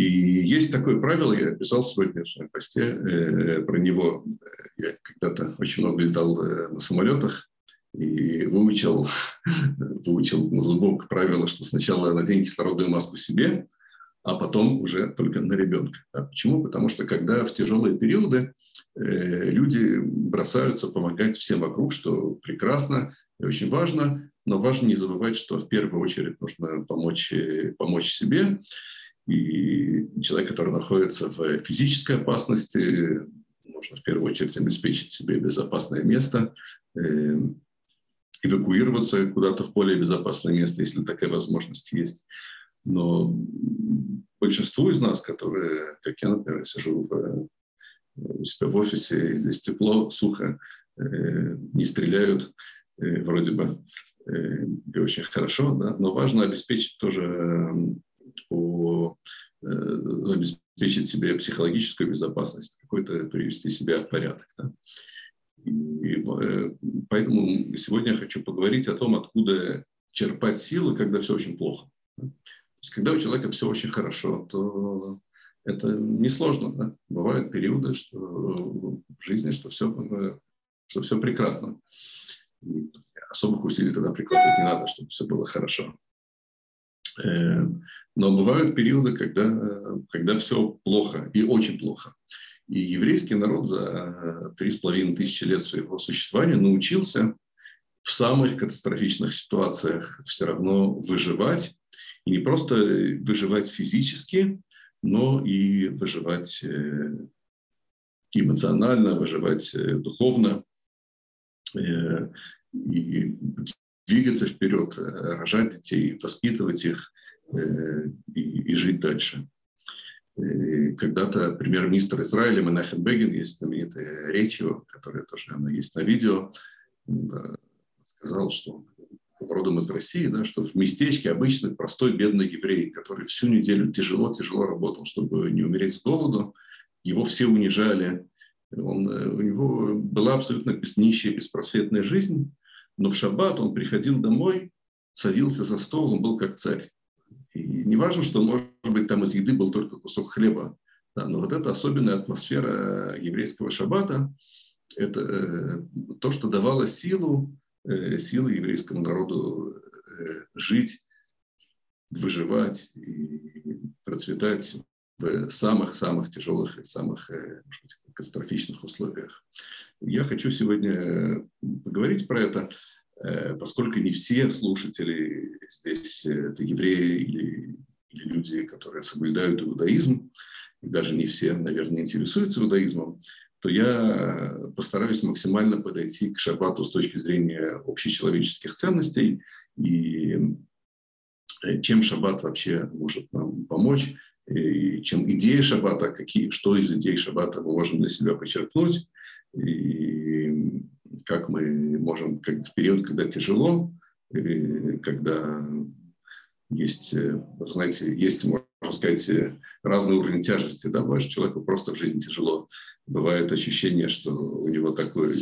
И есть такое правило, я писал в своем посте э, про него. Я когда-то очень много летал э, на самолетах и выучил, выучил на зубок правило, что сначала надень кислородную маску себе, а потом уже только на ребенка. А почему? Потому что когда в тяжелые периоды э, люди бросаются помогать всем вокруг, что прекрасно и очень важно, но важно не забывать, что в первую очередь нужно помочь, э, помочь себе. И человек, который находится в физической опасности, нужно в первую очередь обеспечить себе безопасное место, э, эвакуироваться куда-то в более безопасное место, если такая возможность есть. Но большинству из нас, которые, как я, например, сижу в, у себя в офисе, здесь тепло, сухо, э, не стреляют, э, вроде бы, э, и очень хорошо, да, но важно обеспечить тоже по, обеспечить себе психологическую безопасность, какой-то привести себя в порядок. Да. И поэтому сегодня я хочу поговорить о том, откуда черпать силы, когда все очень плохо есть, когда у человека все очень хорошо, то это несложно. Да? Бывают периоды что в жизни, что все, что все прекрасно. Особых усилий тогда прикладывать не надо, чтобы все было хорошо. Э, но бывают периоды, когда, когда все плохо и очень плохо. И еврейский народ за три с половиной тысячи лет своего существования научился в самых катастрофичных ситуациях все равно выживать и не просто выживать физически, но и выживать э, эмоционально, выживать э, духовно, э, и двигаться вперед, рожать детей, воспитывать их и, и жить дальше. Когда-то премьер-министр Израиля Менахем Бегин, есть знаменитая речь его, которая тоже она есть на видео, сказал, что родом из России, да, что в местечке обычный простой бедный еврей, который всю неделю тяжело-тяжело работал, чтобы не умереть с голоду, его все унижали, он, э, у него была абсолютно нищая, беспросветная жизнь, но в шаббат он приходил домой, садился за стол, он был как царь. И не важно, что, может быть, там из еды был только кусок хлеба, да, но вот эта особенная атмосфера еврейского шаббата, это э, то, что давало силу Э, силы еврейскому народу э, жить, выживать и процветать в самых-самых тяжелых и самых э, быть, катастрофичных условиях. Я хочу сегодня поговорить про это, поскольку не все слушатели здесь это евреи или, или люди, которые соблюдают иудаизм, и даже не все, наверное, интересуются иудаизмом то я постараюсь максимально подойти к шаббату с точки зрения общечеловеческих ценностей и э, чем шаббат вообще может нам помочь, и чем идея шаббата, какие, что из идей шаббата мы можем для себя подчеркнуть, и как мы можем как в период, когда тяжело, когда есть, э, знаете, есть, можно сказать, э, разный уровень тяжести, да, бывает, человеку просто в жизни тяжело. Бывает ощущение, что у него такой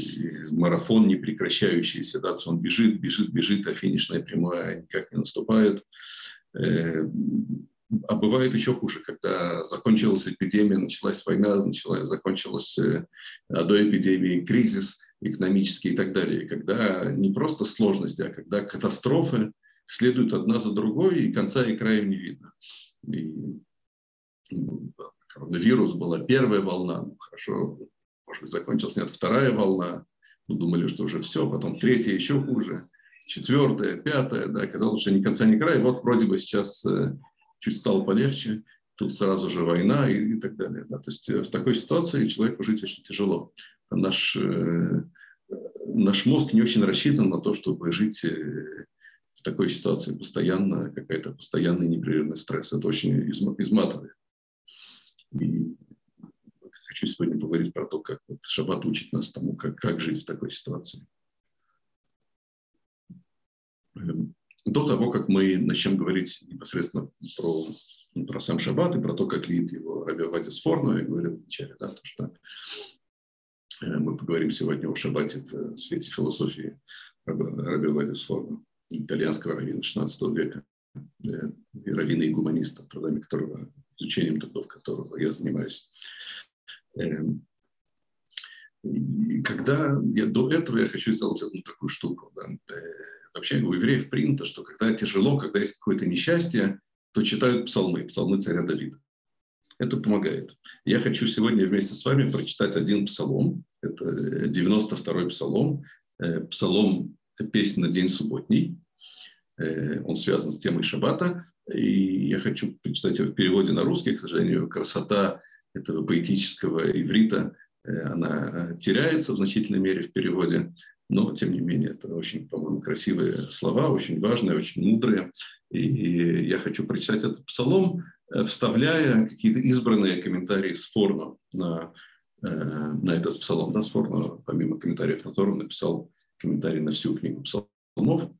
марафон непрекращающийся, да, он бежит, бежит, бежит, а финишная прямая никак не наступает. Э, а бывает еще хуже, когда закончилась эпидемия, началась война, началась, закончилась а до эпидемии кризис экономический и так далее, когда не просто сложности, а когда катастрофы, следуют одна за другой, и конца и края не видно. И ну, коронавирус была первая волна, ну, хорошо, может быть, закончилась, нет, вторая волна, мы думали, что уже все, потом третья еще хуже, четвертая, пятая, да, оказалось, что ни конца, ни края, вот вроде бы сейчас э, чуть стало полегче, тут сразу же война и, и так далее. Да. То есть э, в такой ситуации человеку жить очень тяжело. Наш, э, наш мозг не очень рассчитан на то, чтобы жить э, в такой ситуации постоянно какая-то постоянный непрерывный стресс. Это очень изматывает. И хочу сегодня поговорить про то, как вот Шаббат учит нас тому, как, как жить в такой ситуации. Эм, до того, как мы начнем говорить непосредственно про, про сам Шаббат и про то, как видит его Раби Авадис Сфорно, я говорил вначале, да, то, что мы поговорим сегодня о Шаббате в свете философии Раби Авадис Сфорно итальянского раввина XVI века. раввина и гуманиста, трудами которого, изучением трудов которого я занимаюсь. Эм, и когда я до этого я хочу сделать одну такую штуку. Да. Вообще у евреев принято, что когда тяжело, когда есть какое-то несчастье, то читают псалмы, псалмы царя Давида. Это помогает. Я хочу сегодня вместе с вами прочитать один псалом. Это 92-й псалом. Э, псалом «Песня на день субботний». Э, он связан с темой шаббата. И я хочу прочитать его в переводе на русский. К сожалению, красота этого поэтического иврита, э, она теряется в значительной мере в переводе. Но, тем не менее, это очень, по-моему, красивые слова, очень важные, очень мудрые. И я хочу прочитать этот псалом, э, вставляя какие-то избранные комментарии с форна на, э, на этот псалом. Да, с форна, помимо комментариев на Тору, написал комментарий на всю книгу псалмов.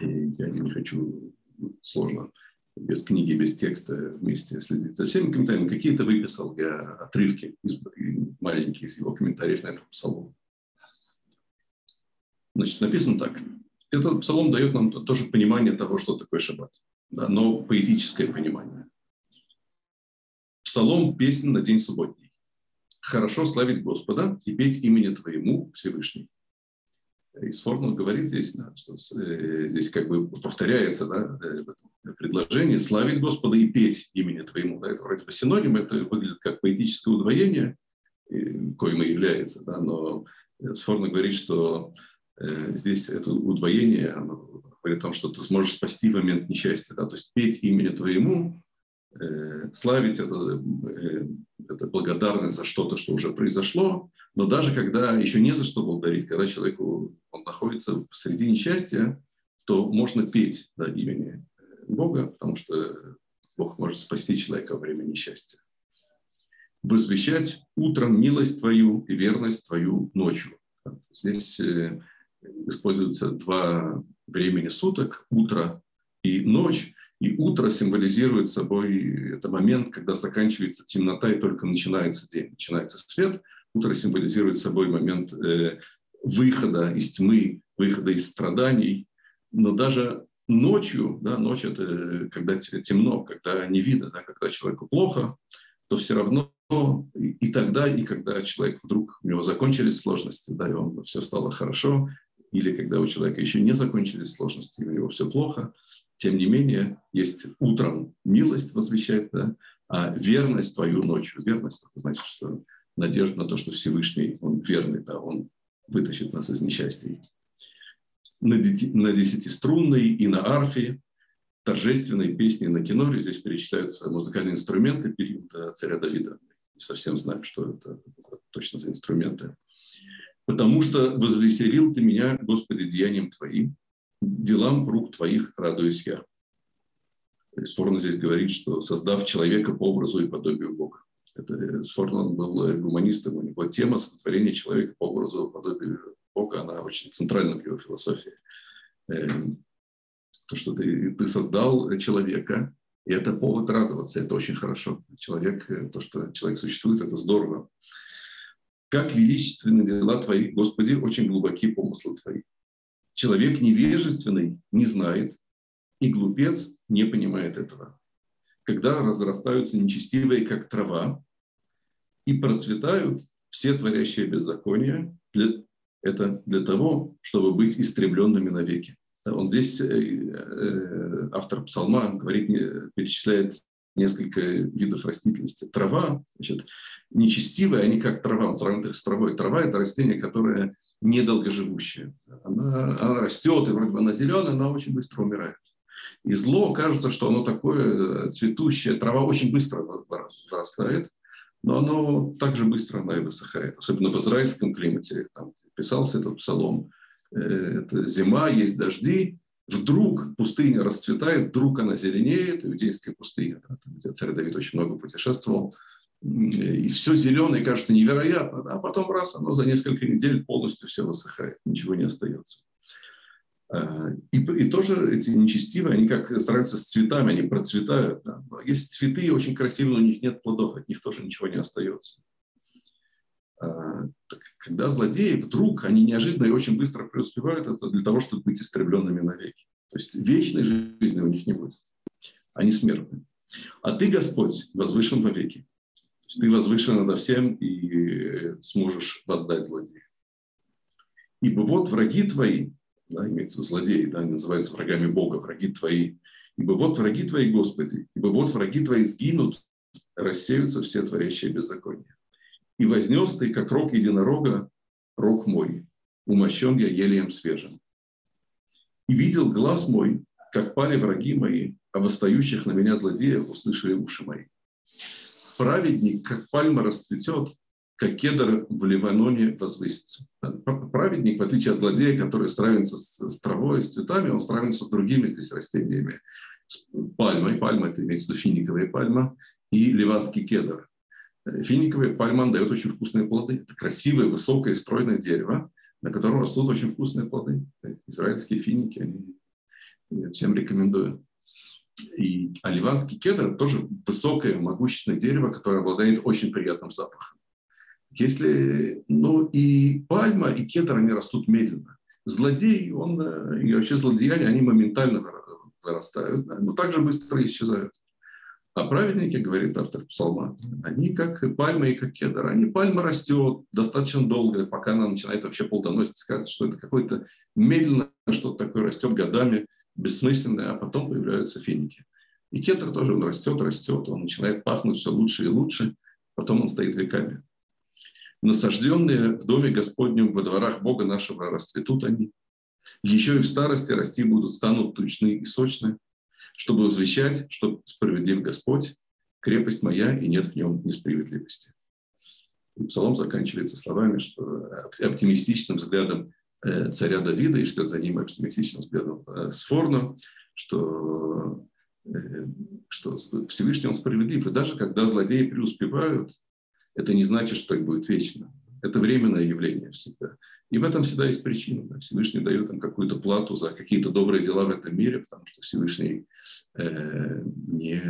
И я не хочу сложно без книги, без текста вместе следить за всеми комментариями. Какие-то выписал я отрывки из, маленькие из его комментариев на этот псалом. Значит, написано так. Этот псалом дает нам тоже понимание того, что такое шаббат, да, но поэтическое понимание. Псалом – песня на день субботний. Хорошо славить Господа и петь имени Твоему Всевышний. И Сфорнул говорит здесь, да, что э, здесь как бы повторяется да, э, предложение славить Господа и петь имени Твоему. Да, это вроде бы синоним, это выглядит как поэтическое удвоение, коим и является, да, но Сфорнул говорит, что Э, здесь это удвоение говорит о том, что ты сможешь спасти в момент несчастья. Да? То есть петь имени твоему, э, славить это, э, это благодарность за что-то, что уже произошло, но даже когда еще не за что благодарить, когда человеку он находится посреди несчастья, то можно петь да, имени Бога, потому что Бог может спасти человека во время несчастья. Возвещать утром милость твою и верность твою ночью. Здесь используются два времени суток, утро и ночь. И утро символизирует собой это момент, когда заканчивается темнота и только начинается день, начинается свет. Утро символизирует собой момент э, выхода из тьмы, выхода из страданий. Но даже ночью, да, ночь это когда темно, когда не видно, да, когда человеку плохо, то все равно и тогда, и когда человек вдруг, у него закончились сложности, да, и он все стало хорошо, или когда у человека еще не закончились сложности, у него все плохо, тем не менее, есть утром милость возвещает, да, а верность твою ночью. Верность – это значит, что надежда на то, что Всевышний, Он верный, да, Он вытащит нас из несчастья. На, дети, на десятиструнной и на арфе, торжественные песни на киноре, здесь перечисляются музыкальные инструменты периода царя Давида. Не совсем знаю, что это, это точно за инструменты потому что возвеселил ты меня, Господи, деянием Твоим, делам рук Твоих радуюсь я. Сфорно здесь говорит, что создав человека по образу и подобию Бога. Это Сфорно был гуманистом, у него тема сотворения человека по образу и подобию Бога, она очень центральна в его философии. Эм, то, что ты, ты создал человека, и это повод радоваться, это очень хорошо. Человек, то, что человек существует, это здорово. Как величественны дела Твои, Господи, очень глубоки помыслы Твои. Человек невежественный не знает, и глупец не понимает этого. Когда разрастаются нечестивые, как трава, и процветают все творящие беззакония, для, это для того, чтобы быть истребленными навеки. Он здесь, э, э, автор псалма, говорит, перечисляет несколько видов растительности. Трава, значит, нечестивые, они как трава, он сравнит их с травой. Трава – это растение, которое недолгоживущее. Она, она растет, и вроде бы она зеленая, но очень быстро умирает. И зло, кажется, что оно такое цветущее, трава очень быстро вырастает, но оно также быстро она и высыхает. Особенно в израильском климате, там писался этот псалом, э, это зима, есть дожди, вдруг пустыня расцветает, вдруг она зеленеет, иудейская пустыня, где царь Давид очень много путешествовал, и все зеленое кажется невероятно, а потом раз, оно за несколько недель полностью все высыхает, ничего не остается. А, и, и тоже эти нечестивые, они как стараются с цветами, они процветают. Да? Но есть цветы очень красивые, но у них нет плодов, от них тоже ничего не остается. А, когда злодеи вдруг, они неожиданно и очень быстро преуспевают, это для того, чтобы быть истребленными навеки. То есть вечной жизни у них не будет. Они смертны. А ты, Господь, возвышен вовеки. Ты возвышен над всем и сможешь воздать злодея. Ибо вот враги твои, да, имеется в виду злодеи, да, они называются врагами Бога, враги твои. Ибо вот враги твои, Господи, ибо вот враги твои сгинут, рассеются все творящие беззакония. И вознес ты, как рог единорога, рог мой, умощен я елеем свежим. И видел глаз мой, как пали враги мои, а восстающих на меня злодеев услышали уши мои. Праведник, как пальма расцветет, как кедр в Ливаноне возвысится. Праведник, в отличие от злодея, который сравнится с, травой, с цветами, он сравнится с другими здесь растениями. С пальмой, пальма это имеется в виду финиковая пальма, и ливанский кедр. Финиковая пальма дает очень вкусные плоды. Это красивое, высокое, стройное дерево, на котором растут очень вкусные плоды. Израильские финики, они я всем рекомендую. И, а кедр тоже высокое, могущественное дерево, которое обладает очень приятным запахом. Если, ну и пальма, и кедр, они растут медленно. Злодей, он, э, и вообще злодеяния, они моментально вырастают, но также быстро исчезают. А праведники, говорит автор псалма, они как пальма и как кедр. Они пальма растет достаточно долго, пока она начинает вообще плодоносить, скажет, что это какое-то медленно что-то такое растет годами, бессмысленное, а потом появляются финики. И кедр тоже, он растет, растет, он начинает пахнуть все лучше и лучше, потом он стоит веками. Насажденные в доме Господнем, во дворах Бога нашего расцветут они. Еще и в старости расти будут, станут тучны и сочны чтобы возвещать, что справедлив Господь, крепость моя, и нет в нем несправедливости. И псалом заканчивается словами, что оптимистичным взглядом царя Давида и вслед за ним оптимистичным взглядом э, Сфорна, что, э, что Всевышний он справедлив. И даже когда злодеи преуспевают, это не значит, что так будет вечно. Это временное явление всегда. И в этом всегда есть причина. Да. Всевышний дает им какую-то плату за какие-то добрые дела в этом мире, потому что Всевышний э, не,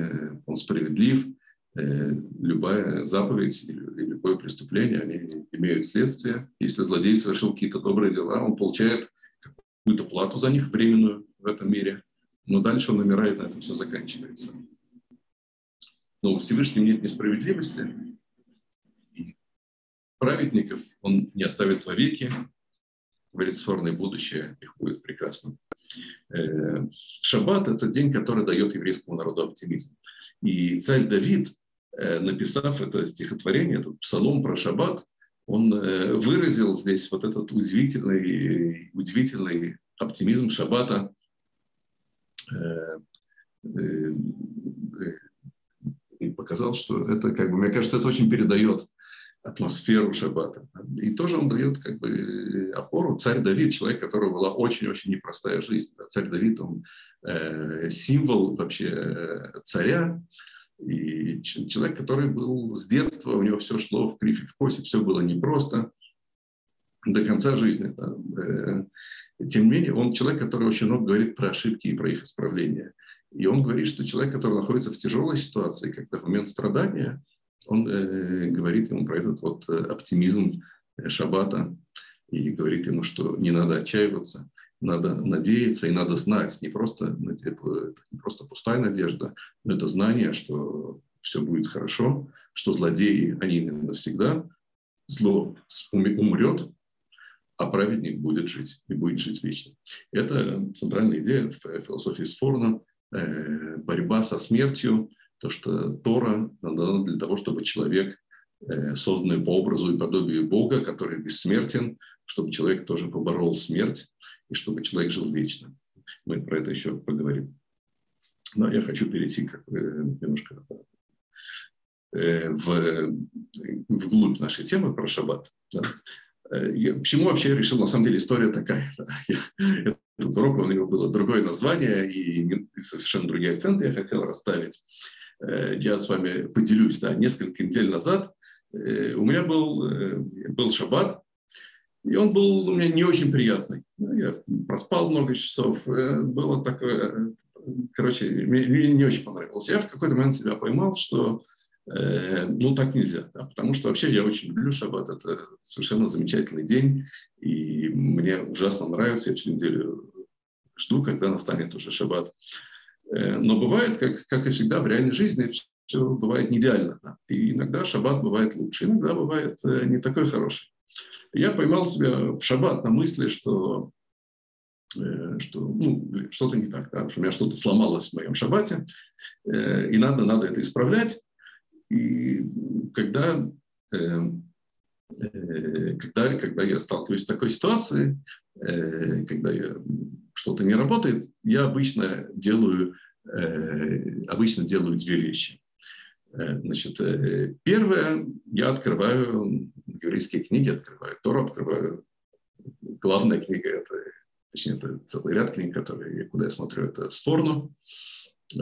он справедлив. Э, любая заповедь или, любое преступление, они имеют следствие. Если злодей совершил какие-то добрые дела, он получает какую-то плату за них временную в этом мире. Но дальше он умирает, на этом все заканчивается. Но у Всевышнего нет несправедливости, праведников он не оставит вовеки, говорит, будущее их будет прекрасным. Э, шаббат – это день, который дает еврейскому народу оптимизм. И царь Давид, написав это стихотворение, этот псалом про шаббат, он э, выразил здесь вот этот удивительный, удивительный оптимизм шаббата, и показал, что это, как бы, мне кажется, это очень передает атмосферу шаббата. И тоже он дает как бы опору. Царь Давид, человек, которого была очень-очень непростая жизнь. Царь Давид, он э, символ вообще э, царя, и человек, который был с детства, у него все шло в крифе, в косе, все было непросто до конца жизни. Э, тем не менее, он человек, который очень много говорит про ошибки и про их исправление. И он говорит, что человек, который находится в тяжелой ситуации, когда в момент страдания, он э, говорит ему про этот вот э, оптимизм шаббата и говорит ему, что не надо отчаиваться, надо надеяться и надо знать, не просто, не просто пустая надежда, но это знание, что все будет хорошо, что злодеи, они навсегда, зло умрет, а праведник будет жить и будет жить вечно. Это центральная идея философии Сфорна, борьба со смертью, то, что Тора дана для того, чтобы человек, э, созданный по образу и подобию Бога, который бессмертен, чтобы человек тоже поборол смерть и чтобы человек жил вечно. Мы про это еще поговорим. Но я хочу перейти как немножко э, в, вглубь нашей темы про шаббат. Да. Э, я, почему вообще я решил, на самом деле история такая. Я, этот урок, у него было другое название и совершенно другие акценты я хотел расставить. Э, я с вами поделюсь. Да, несколько недель назад э, у меня был, э, был шаббат, и он был у меня не очень приятный. Ну, я проспал много часов, было такое, короче, мне не очень понравилось. Я в какой-то момент себя поймал, что ну, так нельзя, да, потому что вообще я очень люблю шаббат, это совершенно замечательный день, и мне ужасно нравится, я всю неделю жду, когда настанет уже шаббат. Но бывает, как, как и всегда в реальной жизни, все бывает не идеально. Да? И иногда шаббат бывает лучше, иногда бывает не такой хороший. Я поймал себя в шаббат на мысли, что Э, что ну, что-то не так, да, что у меня что-то сломалось в моем шаббате, э, и надо, надо это исправлять. И когда, э, когда, когда я сталкиваюсь с такой ситуацией, когда я, что-то не работает, я обычно делаю, обычно делаю две вещи. Значит, первое, я открываю еврейские книги, открываю Тору, открываю главная книга – это точнее, это целый ряд книг, которые, куда я смотрю, это Сфорно,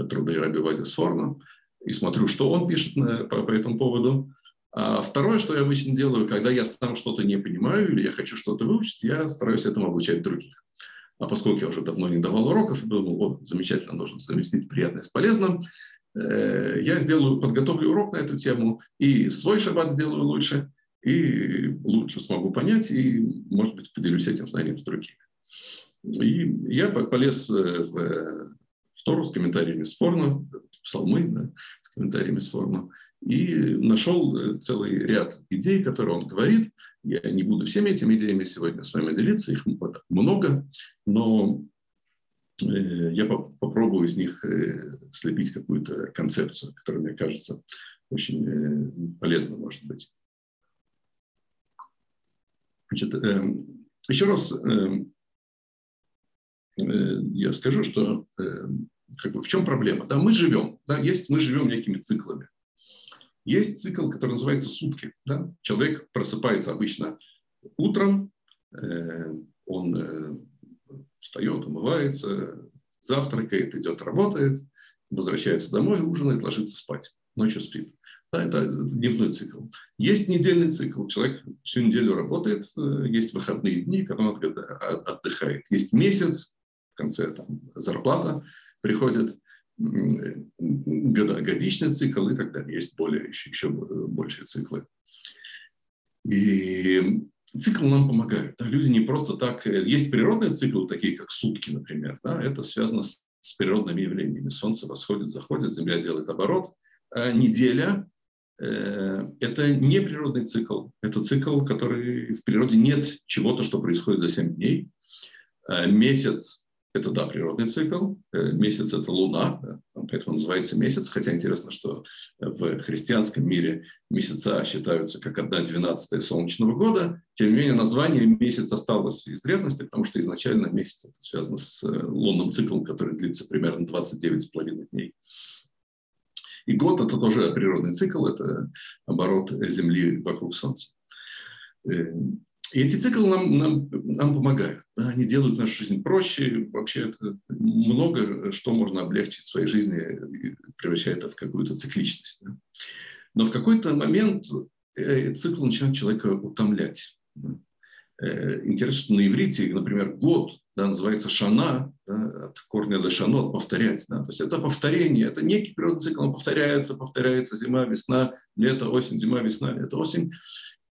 труды Раби Вади Сфорно, и смотрю, что он пишет на, по, по этому поводу. А второе, что я обычно делаю, когда я сам что-то не понимаю или я хочу что-то выучить, я стараюсь этому обучать других. А поскольку я уже давно не давал уроков, думаю, вот, замечательно, нужно совместить приятное с полезным, э, я сделаю, подготовлю урок на эту тему, и свой шаббат сделаю лучше, и лучше смогу понять, и, может быть, поделюсь этим знанием с другими. И я полез э, в, в Тору с комментариями с Форна, псалмы да, с комментариями с Форна, и нашел э, целый ряд идей, которые он говорит. Я не буду всеми этими идеями сегодня с вами делиться, их много, но э, я попробую из них слепить какую-то концепцию, которая, мне кажется, очень полезна, может быть. Значит, эм, еще раз эм, Э, я скажу, что э, как бы, в чем проблема? Да, мы живем, да, есть, мы живем некими циклами. Есть цикл, который называется сутки. Да? Человек просыпается обычно утром, э, он э, встает, умывается, завтракает, идет, работает, возвращается домой, ужинает, ложится спать, ночью спит. Да, это дневной цикл. Есть недельный цикл. Человек всю неделю работает, э, есть выходные дни, когда он отдыхает. Есть месяц, конце там, зарплата приходит, годичный цикл и так далее. Есть более, еще, еще большие циклы. И цикл нам помогает. Да? Люди не просто так... Есть природные циклы, такие как сутки, например. Да? Это связано с, с природными явлениями. Солнце восходит, заходит, Земля делает оборот. А неделя э, это не природный цикл. Это цикл, который в природе нет чего-то, что происходит за 7 дней. А месяц это, да, природный цикл. Э, месяц – это луна, поэтому называется месяц. Хотя интересно, что в христианском мире месяца считаются как одна двенадцатая солнечного года. Тем не менее, название месяц осталось из древности, потому что изначально месяц это связано с э, лунным циклом, который длится примерно 29,5 дней. И год – это тоже природный цикл, это оборот Земли вокруг Солнца. И эти циклы нам, нам, нам помогают. Да? Они делают нашу жизнь проще. Вообще много что можно облегчить в своей жизни, превращая это в какую-то цикличность. Да? Но в какой-то момент э, цикл начинает человека утомлять. Э, интересно, на иврите, например, год да, называется шана, да, от корня лешано, повторять. Да, то есть это повторение, это некий природный цикл, он повторяется, повторяется, зима, весна, лето, осень, зима, весна, лето, осень.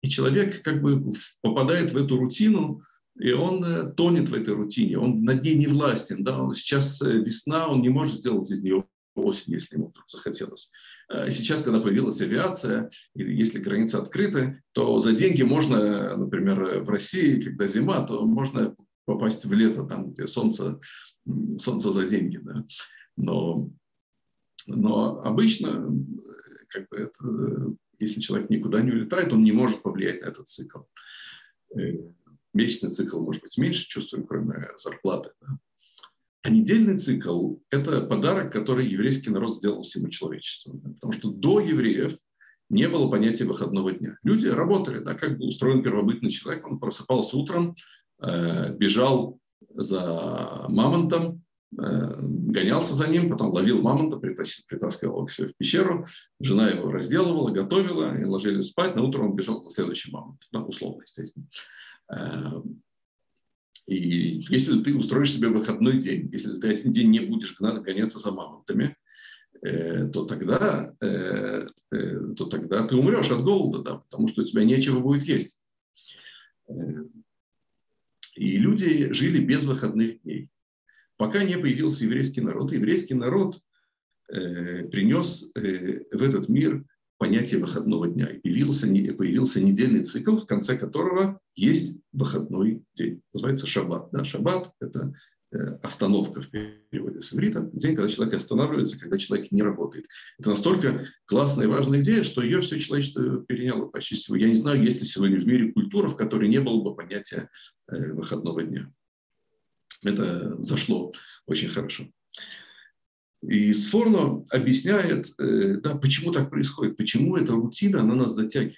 И человек как бы попадает в эту рутину, и он э, тонет в этой рутине, он над ней не властен. Да? Он, сейчас э, весна, он не может сделать из нее осень, если ему вдруг захотелось. А сейчас, когда появилась авиация, и если границы открыты, то за деньги можно, например, в России, когда зима, то можно попасть в лето, там, где солнце, солнце за деньги. Да? Но, но обычно как бы это если человек никуда не улетает, он не может повлиять на этот цикл. Э, месячный цикл может быть меньше чувствуем, кроме зарплаты. Да? А недельный цикл – это подарок, который еврейский народ сделал всему человечеству. Потому что до евреев не было понятия выходного дня. Люди работали, да, как был устроен первобытный человек. Он просыпался утром, э, бежал за мамонтом, гонялся за ним, потом ловил мамонта, притащил, притаскивал к себе в пещеру, жена его разделывала, готовила, и ложили спать, на утро он бежал за следующим мамонтом, ну, условно, естественно. Э, и если ты устроишь себе выходной день, если ты один день не будешь гоняться за мамонтами, э, то тогда, то тогда ты умрешь от голода, да, потому что у тебя нечего будет есть. И люди жили без выходных дней. Пока не появился еврейский народ. Еврейский народ э, принес э, в этот мир понятие выходного дня. И появился, появился недельный цикл, в конце которого есть выходной день. Называется шаббат. Да, шаббат – это Э, остановка в переводе с иврита, день, когда человек останавливается, когда человек не работает. Это настолько классная и важная идея, что ее все человечество переняло почти всего. Я не знаю, есть ли сегодня в мире культура, в которой не было бы понятия э, выходного дня. Это зашло очень хорошо. И Сфорно объясняет, э, да, почему так происходит, почему эта рутина, она нас затягивает.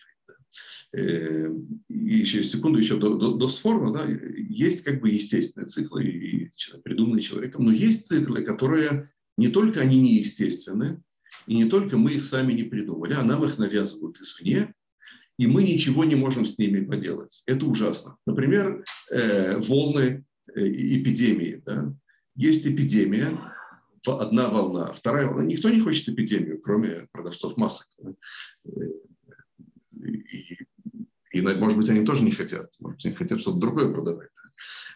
Э, и еще секунду еще до, до, до сформа, да, есть как бы естественные циклы, и, придуманные человеком, но есть циклы, которые не только они неестественны, и не только мы их сами не придумали, а нам их навязывают извне, и мы ничего не можем с ними поделать. Это ужасно. Например, э, волны э, эпидемии. Да? Есть эпидемия, одна волна, вторая волна. Никто не хочет эпидемию, кроме продавцов масок. Э, и и, может быть, они тоже не хотят. Может быть, они хотят что-то другое продавать.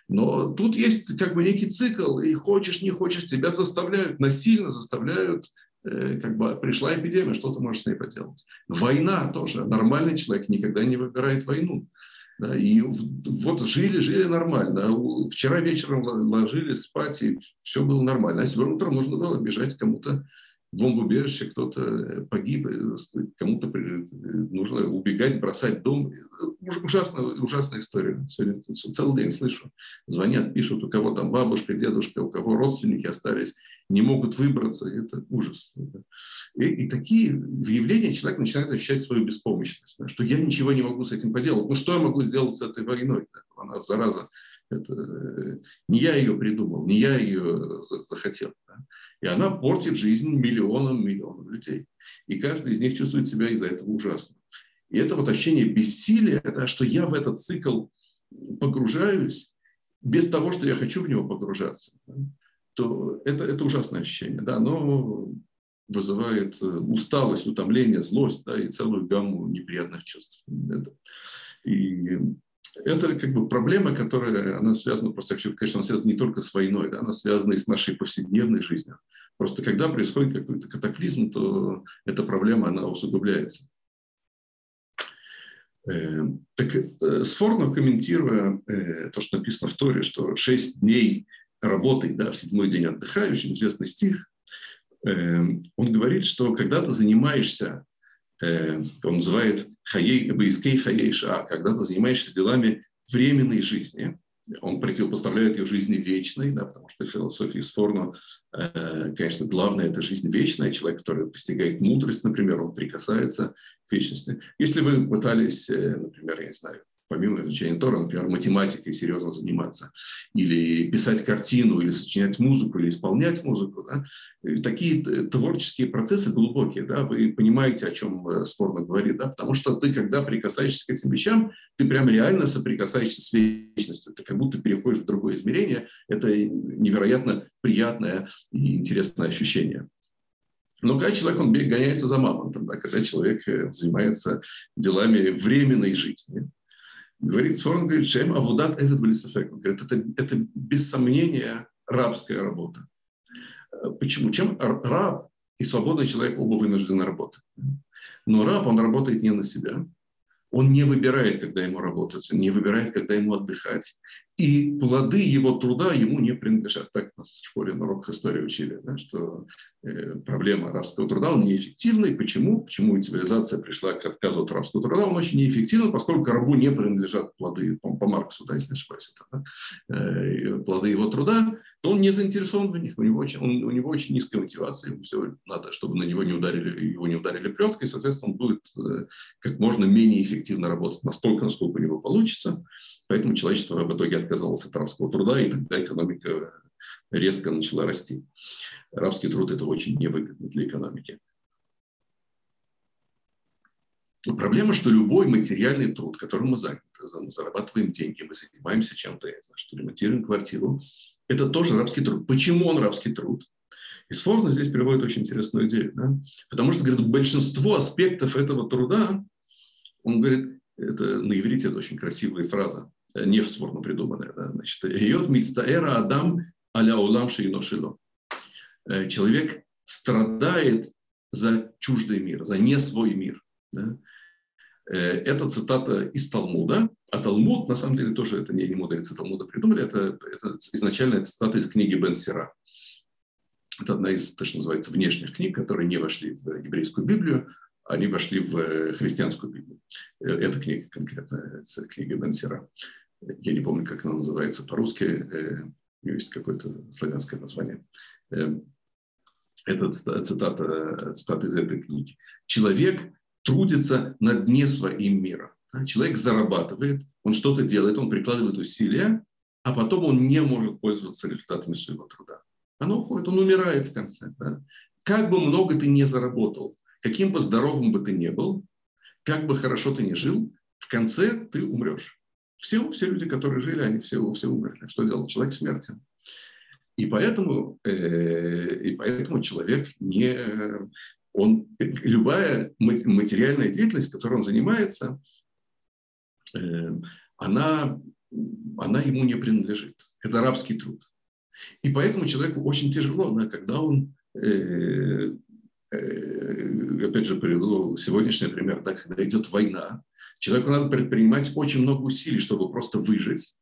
Но тут есть как бы некий цикл, и хочешь, не хочешь, тебя заставляют, насильно заставляют, э, как бы пришла эпидемия, что ты можешь с ней поделать. Война тоже. Нормальный человек никогда не выбирает войну. И вот жили, жили нормально. Вчера вечером ложились спать, и все было нормально. А сегодня утром нужно было бежать кому-то бомбоубежище, кто-то э, погиб, э, кому-то э, нужно убегать, бросать дом. Ужасная, ужасная история. Сегодня целый день слышу. Звонят, пишут, у кого там бабушка, дедушка, у кого родственники остались, не могут выбраться. Это ужас. И, и такие явления человек начинает ощущать свою беспомощность, что я ничего не могу с этим поделать. Ну что я могу сделать с этой войной? Она, зараза, это, не я ее придумал, не я ее захотел. Да? И она портит жизнь миллионам, миллионам людей. И каждый из них чувствует себя из-за этого ужасно. И это вот ощущение бессилия, да, что я в этот цикл погружаюсь без того, что я хочу в него погружаться, да, то это, это ужасное ощущение. Да, оно вызывает э, усталость, утомление, злость да, и целую гамму неприятных чувств. И это как бы проблема, которая, она связана, просто, конечно, она связана не только с войной, да, она связана и с нашей повседневной жизнью. Просто когда происходит какой-то катаклизм, то эта проблема, она усугубляется. Э, так э, Сфорно, комментируя э, то, что написано в Торе, что шесть дней работай, да, в седьмой день отдыхай, очень известный стих, он говорит, что когда ты занимаешься Э, он называет ша, когда ты занимаешься делами временной жизни. Он противопоставляет ее жизни вечной, да, потому что в философии Сфорно, э, конечно, главное – это жизнь вечная. Человек, который постигает мудрость, например, он прикасается к вечности. Если вы пытались, э, например, я не знаю, помимо изучения Тора, например, математикой серьезно заниматься, или писать картину, или сочинять музыку, или исполнять музыку. Да? Такие творческие процессы глубокие, да? вы понимаете, о чем э, спорно говорит, да? потому что ты, когда прикасаешься к этим вещам, ты прям реально соприкасаешься с вечностью, ты как будто переходишь в другое измерение, это невероятно приятное и интересное ощущение. Но когда человек, он гоняется за мамонтом, да, когда человек э, занимается делами временной жизни, говорит, Сорон говорит, Шем Авудат этот Балисафек. Он говорит, это, это без сомнения рабская работа. Э, почему? Чем раб и свободный человек оба вынуждены работать. Но раб, он работает не на себя, он не выбирает, когда ему работать, не выбирает, когда ему отдыхать. И плоды его труда ему не принадлежат. Так нас в школе на уроках истории учили, да, что э, проблема рабского труда, он неэффективный. Почему? Почему цивилизация пришла к отказу от рабского труда? Он очень неэффективен, поскольку рабу не принадлежат плоды, по, по Марксу, да, если не ошибаюсь, это, да, э, плоды его труда, то он не заинтересован в них, у него очень, он, у него очень низкая мотивация, ему все надо, чтобы на него не ударили, его не ударили плеткой, соответственно, он будет э, как можно менее эффективно работать настолько, насколько у него получится. Поэтому человечество в итоге отказалось от рабского труда, и тогда экономика резко начала расти. Рабский труд – это очень невыгодно для экономики. Но проблема, что любой материальный труд, которым мы заняты, зарабатываем деньги, мы занимаемся чем-то, что ремонтируем квартиру, это тоже рабский труд. Почему он рабский труд? И Сфорно здесь переводит очень интересную идею. Да? Потому что, говорит, большинство аспектов этого труда, он говорит, это на иврите это очень красивая фраза, не в Сфорно придуманная. Да? Значит, «Йод мицтаэра адам аля улам шейно шило. Э, человек страдает за чуждый мир, за не свой мир. Да? Э, это цитата из Талмуда. А Талмуд, на самом деле, тоже это не, не мудрецы Талмуда придумали. Это, это изначально это цитата из книги Бен Сира. Это одна из, то, что называется, внешних книг, которые не вошли в еврейскую Библию, они вошли в э, христианскую Библию. Эта книга конкретно, книга Бен Сира. Я не помню, как она называется по-русски. У нее есть какое-то славянское название. Это цитата, цитата из этой книги. Человек трудится на дне своим миром. Человек зарабатывает, он что-то делает, он прикладывает усилия, а потом он не может пользоваться результатами своего труда. Оно уходит, он умирает в конце. Да? Как бы много ты не заработал, каким бы здоровым бы ты не был, как бы хорошо ты не жил, в конце ты умрешь. Все, все люди, которые жили, они все, все умерли. Что делал? Человек смертен. И поэтому, э, и поэтому человек не, он, любая материальная деятельность, которой он занимается, э, она, она ему не принадлежит. Это рабский труд. И поэтому человеку очень тяжело, да, когда он, э, э, опять же, приведу сегодняшний пример, да, когда идет война, человеку надо предпринимать очень много усилий, чтобы просто выжить.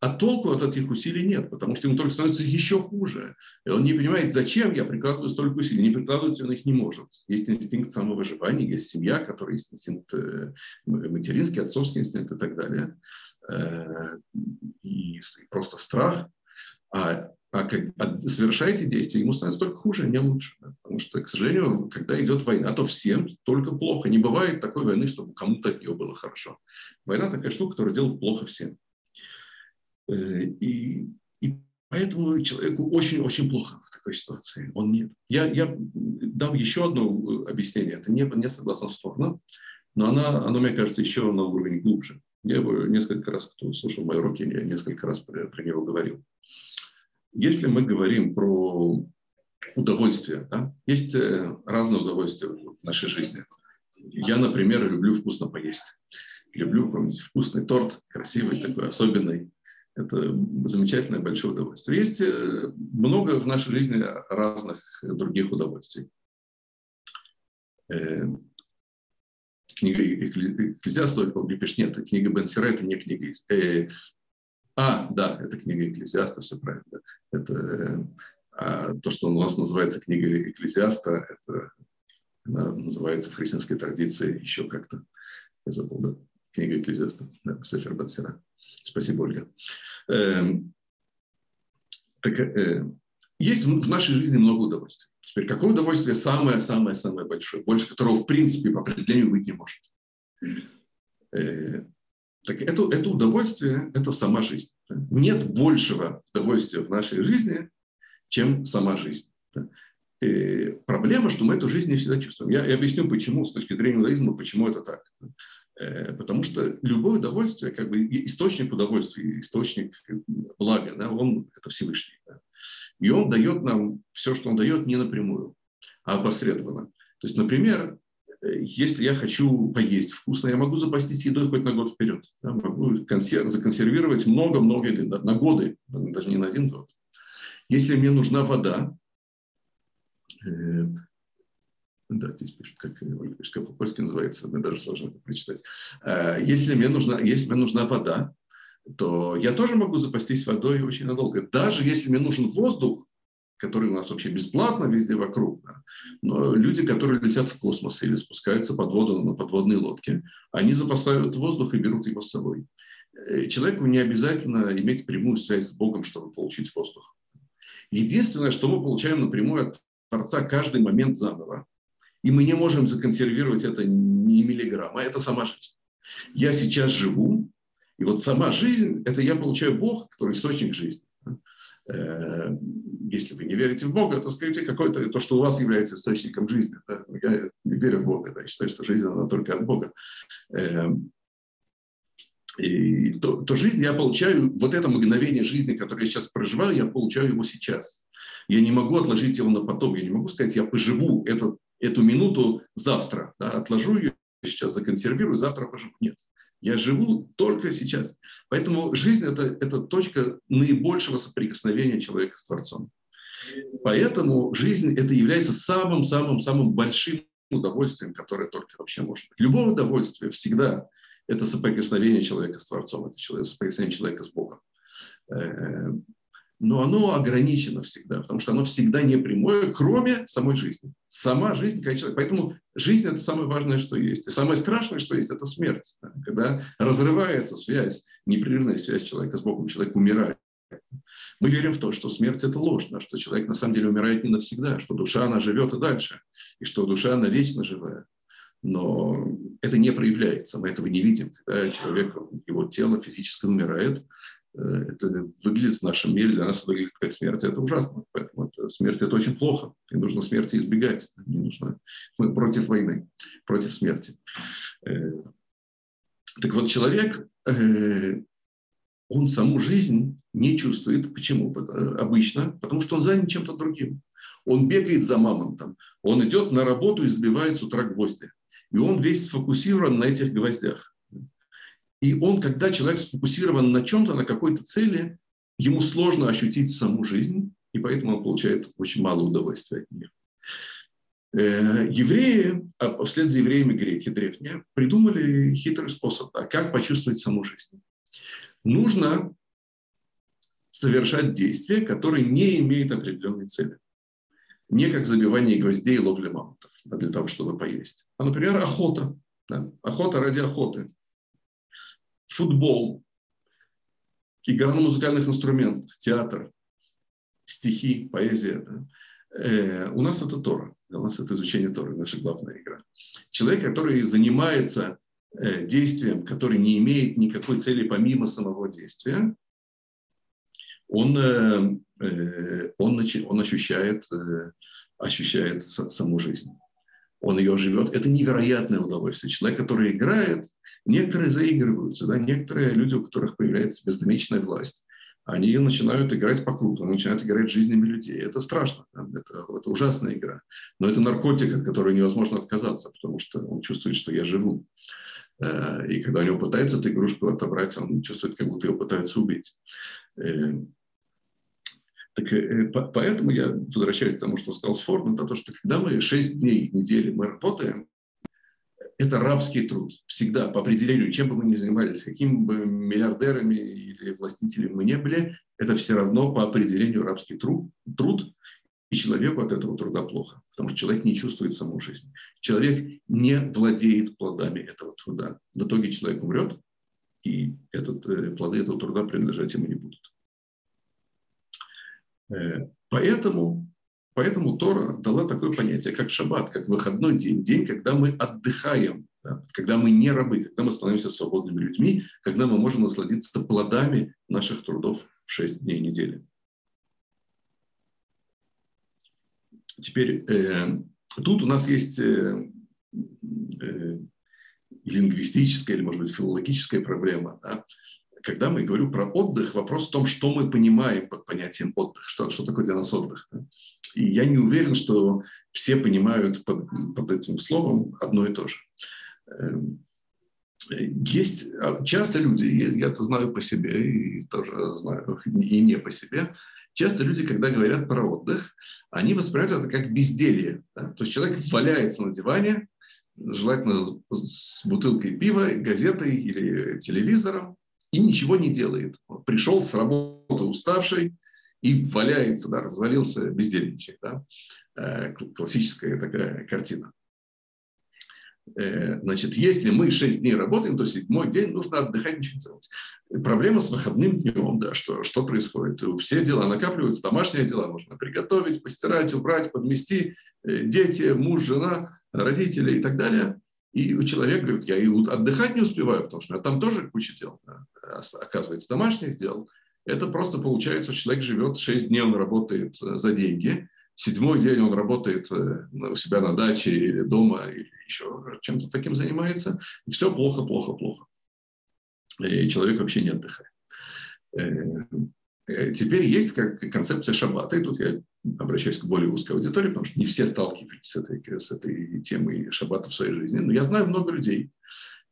А толку от этих усилий нет, потому что ему только становится еще хуже. И он не понимает, зачем я прикладываю столько усилий. Не прикладывать он их не может. Есть инстинкт самовыживания, есть семья, которая есть инстинкт э, материнский, отцовский инстинкт и так далее. Э, и просто страх. А совершаете действия, ему становится только хуже, а не лучше. Потому что, к сожалению, когда идет война, то всем только плохо. Не бывает такой войны, чтобы кому-то от нее было хорошо. Война такая штука, которая делает плохо всем. Э, и, и поэтому человеку очень-очень плохо в такой ситуации. Он не... я, я дам еще одно э, объяснение. Это не, не согласно сторона, но она, оно, мне кажется, еще на уровень глубже. Я его несколько раз, кто слушал мои уроки, я несколько раз про, про него говорил. Если мы говорим про удовольствие, да, есть э, разные удовольствия в нашей жизни. Я, например, люблю вкусно поесть. Люблю какой-нибудь вкусный торт, красивый такой, особенный. Это замечательное большое удовольствие. Есть э, много в нашей жизни разных других удовольствий. Э, книга Экклезиаста, только пишет, нет, книга Бенсера это не книга. Э, а, да, это книга Экклезиаста, все правильно. Это а то, что у нас называется книга Экклезиаста, это она называется в христианской традиции еще как-то. Я забыл, да? Книга Экклезиаста, да, Сефер Бенсера. Спасибо, Ольга. Эм, так, э, есть в нашей жизни много удовольствий. Теперь, какое удовольствие самое-самое-самое большое, больше которого, в принципе, по определению быть не может? Э, так это, это удовольствие – это сама жизнь. Нет большего удовольствия в нашей жизни, чем сама жизнь. И проблема, что мы эту жизнь не всегда чувствуем. Я, я объясню, почему, с точки зрения иудаизма, почему это так. Э, потому что любое удовольствие, как бы источник удовольствия, источник блага, да, он это Всевышний. Да. И он дает нам все, что он дает, не напрямую, а опосредованно. То есть, например, э, если я хочу поесть вкусно, я могу запастись едой хоть на год вперед. Да, могу консерв, законсервировать много-много да, на годы, даже не на один год. Если мне нужна вода, э, да, здесь пишут, как, как по-польски называется, мне даже сложно это прочитать. Э, если мне, нужна, если мне нужна вода, то я тоже могу запастись водой очень надолго. Даже если мне нужен воздух, который у нас вообще бесплатно везде вокруг. Да. Но люди, которые летят в космос или спускаются под воду на подводные лодки, они запасают воздух и берут его с собой. Э, человеку не обязательно иметь прямую связь с Богом, чтобы получить воздух. Единственное, что мы получаем напрямую от Творца каждый момент заново, и мы не можем законсервировать это ни миллиграмма. Это сама жизнь. Я сейчас живу, и вот сама жизнь – это я получаю Бог, который источник жизни. Э, если вы не верите в Бога, то скажите какое-то то, что у вас является источником жизни. Я не верю в Бога, я считаю, что жизнь она только от Бога. Э, и то, то жизнь я получаю, вот это мгновение жизни, которое я сейчас проживаю, я получаю его сейчас. Я не могу отложить его на потом, я не могу сказать, я поживу этот эту минуту завтра, да, отложу ее сейчас, законсервирую, завтра поживу. Нет. Я живу только сейчас. Поэтому жизнь это, – это точка наибольшего соприкосновения человека с Творцом. Поэтому жизнь это является самым-самым-самым большим удовольствием, которое только вообще может быть. Любое удовольствие всегда это соприкосновение человека с Творцом, это соприкосновение человека с Богом. Но оно ограничено всегда, потому что оно всегда не прямое, кроме самой жизни. Сама жизнь, как человек. Поэтому жизнь – это самое важное, что есть. И самое страшное, что есть, это смерть. Когда разрывается связь, непрерывная связь человека с Богом, человек умирает. Мы верим в то, что смерть – это ложь, что человек на самом деле умирает не навсегда, что душа, она живет и дальше, и что душа, она вечно живая. Но это не проявляется, мы этого не видим. Когда человек, его тело физически умирает, это выглядит в нашем мире, для нас это выглядит как смерть, это ужасно. Поэтому это, смерть – это очень плохо, и нужно смерти избегать. Не нужно. Мы против войны, против смерти. Э, так вот, человек, э, он саму жизнь не чувствует. Почему? Обычно, потому что он занят чем-то другим. Он бегает за мамонтом, он идет на работу и сбивает с утра гвозди. И он весь сфокусирован на этих гвоздях. И он, когда человек сфокусирован на чем-то, на какой-то цели, ему сложно ощутить саму жизнь, и поэтому он получает очень мало удовольствия от нее. Э, евреи, а вслед за евреями греки древние, придумали хитрый способ, а как почувствовать саму жизнь. Нужно совершать действия, которые не имеют определенной цели не как забивание гвоздей и ловля мамонтов да, для того, чтобы поесть. А, например, охота. Да, охота ради охоты. Футбол. Игра на музыкальных инструментах. Театр. Стихи, поэзия. Да. Э, у нас это Тора. У нас это изучение Торы, наша главная игра. Человек, который занимается э, действием, который не имеет никакой цели помимо самого действия, он э, Э, он, он ощущает, э, ощущает саму жизнь. Он ее живет. Это невероятное удовольствие. Человек, который играет, некоторые заигрываются, да? некоторые люди, у которых появляется безграничная власть, они начинают играть по кругу, начинают играть жизнями людей. Это страшно, да? это, это ужасная игра. Но это наркотик, от которого невозможно отказаться, потому что он чувствует, что я живу. Э, и когда у него пытаются эту игрушку отобрать, он чувствует, как будто его пытаются убить. Так, э, поэтому я возвращаюсь к тому, что сказал Сфорд, это то, что когда мы 6 дней в неделю мы работаем, это рабский труд. Всегда, по определению, чем бы мы ни занимались, какими бы миллиардерами или властителями мы не были, это все равно по определению рабский труд, труд, и человеку от этого труда плохо, потому что человек не чувствует саму жизнь. Человек не владеет плодами этого труда. В итоге человек умрет, и этот, э, плоды этого труда принадлежать ему не будут. Э, поэтому, поэтому Тора дала такое понятие, как шаббат, как выходной день, день, когда мы отдыхаем, да, когда мы не рабы, когда мы становимся свободными людьми, когда мы можем насладиться плодами наших трудов в 6 дней недели. Теперь э, тут у нас есть э, э, лингвистическая или, может быть, филологическая проблема. Да? Когда мы говорим про отдых, вопрос в том, что мы понимаем под понятием отдых, что, что такое для нас отдых. И я не уверен, что все понимают под, под этим словом одно и то же. Эм, есть а, часто люди, я это знаю по себе и тоже знаю и не по себе, часто люди, когда говорят про отдых, они воспринимают это как безделье. Да? То есть человек валяется на диване, желательно с бутылкой пива, газетой или телевизором, и ничего не делает. Пришел с работы уставший и валяется, да, развалился, бездельничает. Да? Э, классическая такая картина. Э, значит, если мы 6 дней работаем, то седьмой день нужно отдыхать, ничего не делать. Проблема с выходным днем, да, что, что происходит? Все дела накапливаются, домашние дела нужно приготовить, постирать, убрать, подмести, э, дети, муж, жена, родители и так далее. И человек говорит, я и отдыхать не успеваю, потому что там тоже куча дел, оказывается, домашних дел. Это просто получается, человек живет 6 дней, он работает э, за деньги, седьмой день он работает э, у себя на даче или дома, или еще чем-то таким занимается, и все плохо, плохо, плохо. И человек вообще не отдыхает. Э, теперь есть как концепция шаббата, и тут я обращаюсь к более узкой аудитории, потому что не все сталкиваются с этой, с этой темой шаббата в своей жизни. Но я знаю много людей,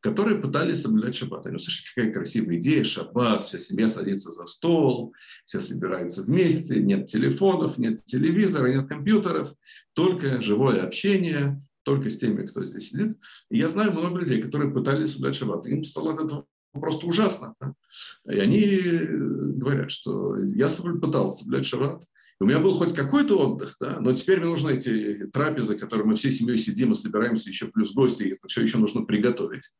которые пытались соблюдать шаббат. Они услышали, какая красивая идея, шаббат, вся семья садится за стол, все собираются вместе, нет телефонов, нет телевизора, нет компьютеров, только живое общение, только с теми, кто здесь сидит. И я знаю много людей, которые пытались соблюдать шаббат. Им стало это просто ужасно. Да? И они говорят, что я пытался соблюдать шаббат, у меня был хоть какой-то отдых, да, но теперь мне нужны эти трапезы, которые мы всей семьей сидим и собираемся, еще плюс гости, и это все еще нужно приготовить.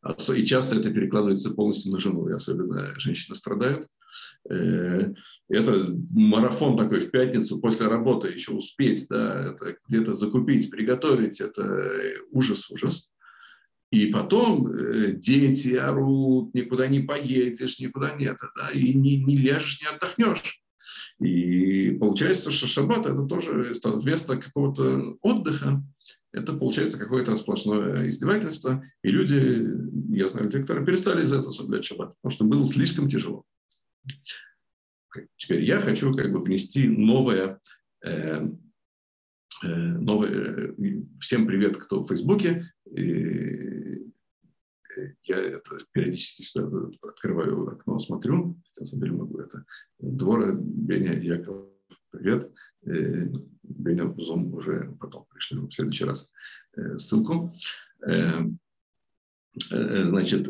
А и часто это перекладывается полностью на жену, и особенно женщины страдают. Э, это марафон такой в пятницу после работы еще успеть, да, это где-то закупить, приготовить, это ужас-ужас. И потом э, дети орут, никуда не поедешь, никуда нет, да, и не, не ляжешь, не отдохнешь. И получается, что шаббат – это тоже вместо какого-то отдыха, это получается какое-то сплошное издевательство. И люди, я знаю, которые перестали из-за этого соблюдать шаббат, потому что было слишком тяжело. Теперь я хочу как бы внести новое, э, э, новое э, всем привет, кто в Фейсбуке. Я это периодически сюда открываю окно, смотрю, хотя на самом деле могу это. Двора, Беня, Яков, привет. Э, Беня в Zoom уже потом пришли в следующий раз э, ссылку. Э, значит,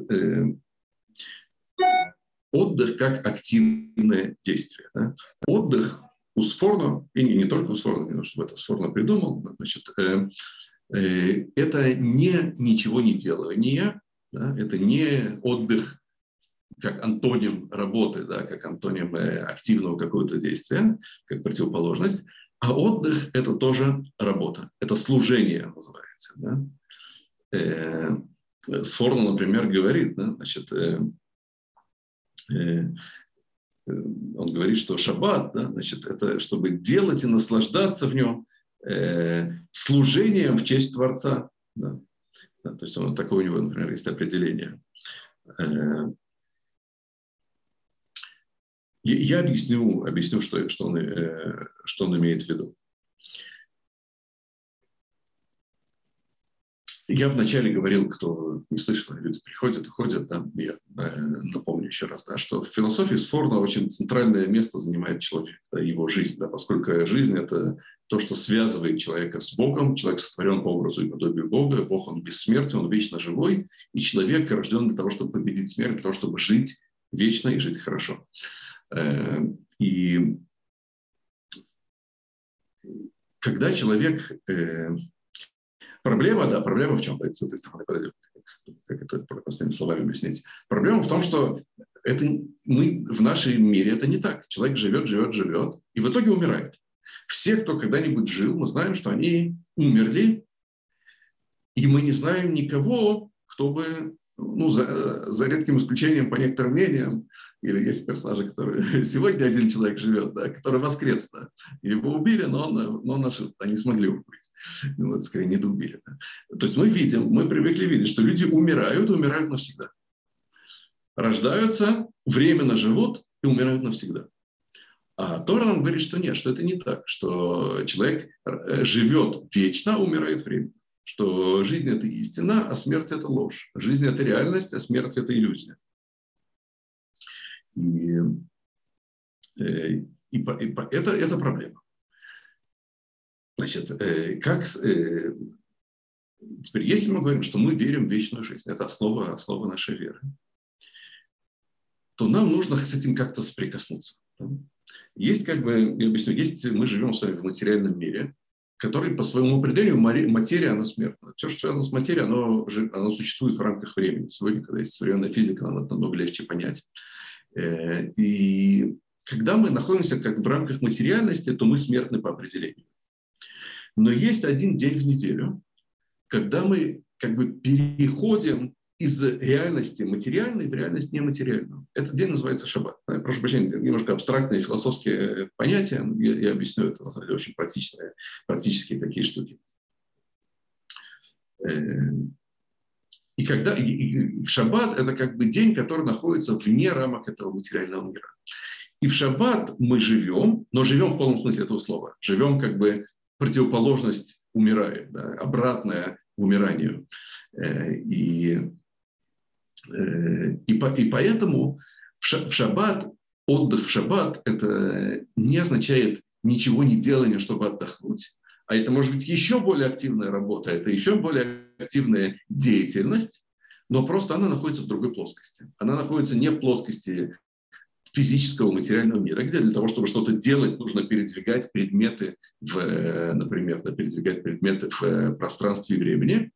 отдых как активное действие. Да? Отдых у Сфорно, и не только у Сфорно, не чтобы это Сфорно придумал, значит, это не ничего не делание, да? Это не отдых как антоним работы, да, как антоним э, активного какого-то действия, как противоположность, а отдых – это тоже работа, это служение называется. Да? Э, Сфорно, например, говорит, да, значит, э, э, он говорит, что шаббат, да, значит, это чтобы делать и наслаждаться в нем э, служением в честь Творца. Да. То есть он, такое у него, например, есть определение. Э, я объясню, объясню что, что, он, э, что он имеет в виду. Я вначале говорил, кто не слышал, люди приходят и ходят, да, я э, напомню еще раз, да, что в философии Сфорна очень центральное место занимает человек, да, его жизнь, да, поскольку жизнь – это то, что связывает человека с Богом, человек сотворен по образу и подобию Бога, Бог, он бессмертен, он вечно живой, и человек рожден для того, чтобы победить смерть, для того, чтобы жить вечно и жить хорошо. Э, и когда человек э, Проблема, да, проблема в чем? С этой стороны, как это простыми словами объяснить? Проблема в том, что это мы в нашей мире это не так. Человек живет, живет, живет, и в итоге умирает. Все, кто когда-нибудь жил, мы знаем, что они умерли, и мы не знаем никого, кто бы ну, за, за редким исключением, по некоторым мнениям, или есть персонажи, которые сегодня один человек живет, да, который воскрес, да, его убили, но он, но он наши, они смогли убить. Ну, вот, скорее, не добили. Да. То есть мы видим, мы привыкли видеть, что люди умирают и умирают навсегда. Рождаются, временно живут и умирают навсегда. А Тора нам говорит, что нет, что это не так, что человек э, живет вечно, умирает временно что жизнь – это истина, а смерть – это ложь. Жизнь – это реальность, а смерть – это иллюзия. И, э, и, и это, это проблема. Значит, э, как, э, теперь, если мы говорим, что мы верим в вечную жизнь, это основа, основа нашей веры, то нам нужно с этим как-то соприкоснуться. Есть, как бы, я объясню, есть, мы живем с вами в материальном мире – который по своему определению материя, она смертна. Все, что связано с материей, оно, оно существует в рамках времени. Сегодня, когда есть современная физика, нам это намного легче понять. Э, и когда мы находимся как в рамках материальности, то мы смертны по определению. Но есть один день в неделю, когда мы как бы переходим из реальности материальной в реальность нематериальную. Этот день называется шаббат. Я прошу прощения, немножко абстрактные философские понятия, я, я объясню это, на самом деле, очень практичные, практические такие штуки. Э, и когда и, и, и шаббат – это как бы день, который находится вне рамок этого материального мира. И в шаббат мы живем, но живем в полном смысле этого слова. Живем как бы противоположность умирает, да, обратная умиранию. Э, и Э, и, и поэтому в шаббат, отдых в шаббат, это не означает ничего не делания, чтобы отдохнуть, а это может быть еще более активная работа, это еще более активная деятельность, но просто она находится в другой плоскости. Она находится не в плоскости физического материального мира, где для того, чтобы что-то делать, нужно передвигать предметы, в, например, да, передвигать предметы в э, пространстве и времени.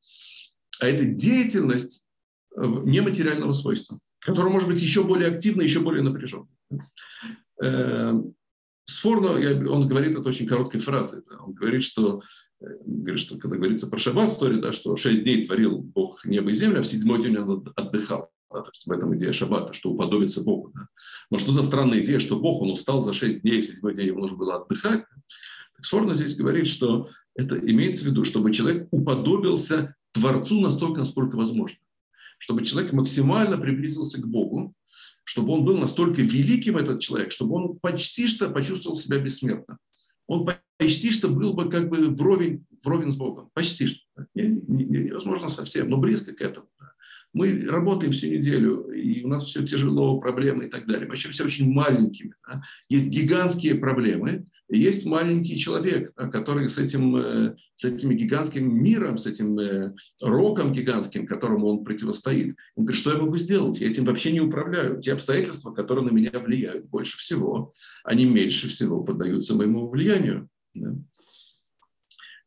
А это деятельность э, нематериального свойства, которая может быть еще более активной, еще более напряженной. Э, Сфорно, он говорит это очень короткой фразой. Он говорит, что, говорит, что когда говорится про шаббат в да, что шесть дней творил Бог небо и землю, а в седьмой день он отдыхал. В этом идея шаббата, что уподобится Богу. Да. Но что за странная идея, что Бог, он устал за шесть дней, в седьмой день ему нужно было отдыхать. Так Сфорно здесь говорит, что это имеется в виду, чтобы человек уподобился Творцу настолько, насколько возможно. Чтобы человек максимально приблизился к Богу, чтобы он был настолько великим, этот человек, чтобы он почти что почувствовал себя бессмертным. Он почти что был бы как бы вровень, вровень с Богом. Почти что. Невозможно совсем, но близко к этому. Мы работаем всю неделю, и у нас все тяжело, проблемы и так далее. Вообще все очень маленькими. Да? Есть гигантские проблемы, и есть маленький человек, да, который с этим, э, с этим гигантским миром, с этим э, роком гигантским, которому он противостоит. Он говорит, что я могу сделать? Я этим вообще не управляю. Те обстоятельства, которые на меня влияют больше всего, они меньше всего поддаются моему влиянию. Да?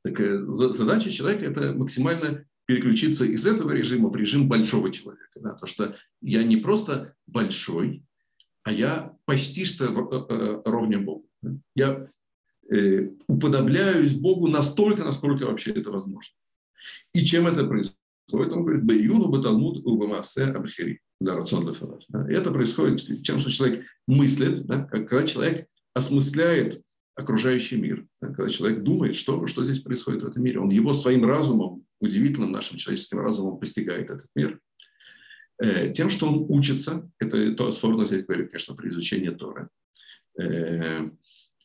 Так э, задача человека – это максимально переключиться из этого режима в режим большого человека. Да? Потому что я не просто большой, а я почти что э, э, ровнем Богу. Я э, уподобляюсь Богу настолько, насколько вообще это возможно. И чем это происходит? Он говорит, «Бэйюну баталмуд убамасе абхири». Да, рацион да. Это происходит тем, что человек мыслит, да, когда человек осмысляет окружающий мир, да, когда человек думает, что, что здесь происходит в этом мире. Он его своим разумом удивительным нашим человеческим разумом постигает этот мир, э, тем, что он учится, это то, Сфорно здесь говорит, конечно, при изучении Торы, э,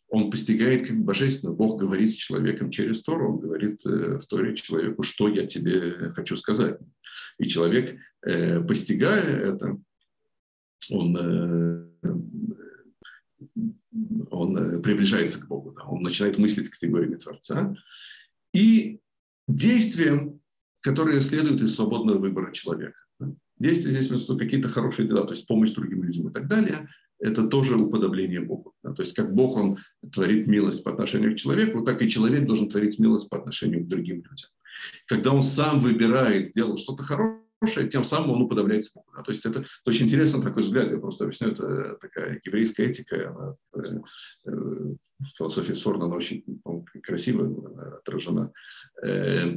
он постигает как божественно. Бог говорит с человеком через Тору, он говорит э, в Торе человеку, что я тебе хочу сказать. И человек, постигая это, он, он приближается к Богу, он начинает мыслить категориями Творца. И действиям, которые следуют из свободного выбора человека. Действия здесь имеются какие-то хорошие дела, то есть помощь другим людям и так далее. Это тоже уподобление Богу. То есть как Бог, Он творит милость по отношению к человеку, так и человек должен творить милость по отношению к другим людям. Когда он сам выбирает сделать что-то хорошее, тем самым он Богу. Да? То есть это, это очень интересно такой взгляд, я просто объясню, это такая еврейская этика, она, э, э, в философии Сфорна, она очень красиво отражена. Э,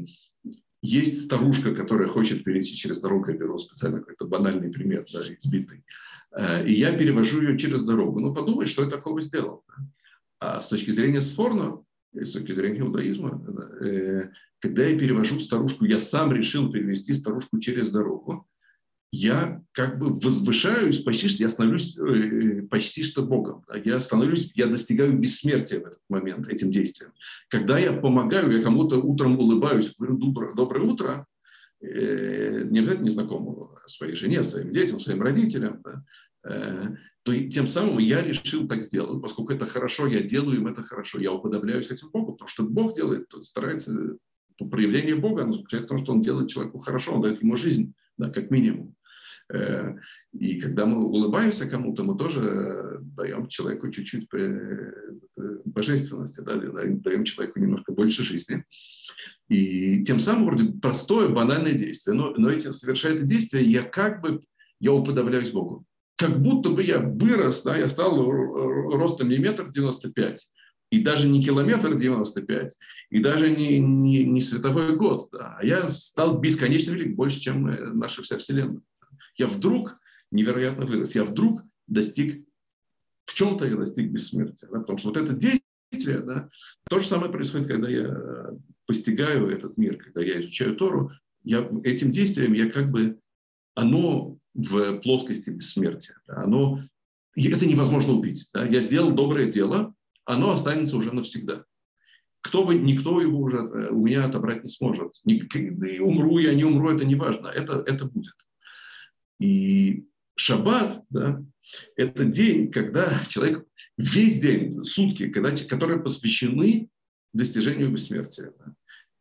есть старушка, которая хочет перейти через дорогу, я беру специально какой-то банальный пример, даже избитый, и я перевожу ее через дорогу. Ну, подумай, что я такого сделал. А с точки зрения Сфорна, с точки зрения иудаизма, когда я перевожу старушку, я сам решил перевести старушку через дорогу, я как бы возвышаюсь, почти что я становлюсь э, почти что Богом. Я становлюсь, я достигаю бессмертия в этот момент этим действием. Когда я помогаю, я кому-то утром улыбаюсь, говорю доброе, доброе утро, э, не обязательно незнакомому, а своей жене, своим детям, своим родителям, да, э, то тем самым я решил так сделать, поскольку это хорошо, я делаю им это хорошо, я уподобляюсь этим Богу, потому что Бог делает, старается проявление Бога, оно заключается в том, что Он делает человеку хорошо, Он дает ему жизнь, да, как минимум. Э, и когда мы улыбаемся кому-то, мы тоже даем человеку чуть-чуть э, божественности, да, даем человеку немножко больше жизни. И тем самым вроде простое, банальное действие. Но, но эти, совершая это действие, я как бы я уподобляюсь Богу. Как будто бы я вырос, да, я стал ростом не метр девяносто пять, и даже не километр 95, и даже не, не, не световой год, да, а я стал бесконечно велик, больше, чем э, наша вся Вселенная. Я вдруг невероятно вырос, я вдруг достиг, в чем-то я достиг бессмертия. Да, потому что вот это действие, да, то же самое происходит, когда я постигаю этот мир, когда я изучаю Тору, я, этим действием я как бы, оно в плоскости бессмертия, да, оно, это невозможно убить. Да. Я сделал доброе дело, оно останется уже навсегда. Кто бы, никто его уже э, у меня отобрать не сможет. И умру я, не умру, это не важно. Это, это будет. И шаббат, да, это день, когда человек весь день, сутки, когда, которые посвящены достижению бессмертия. Да.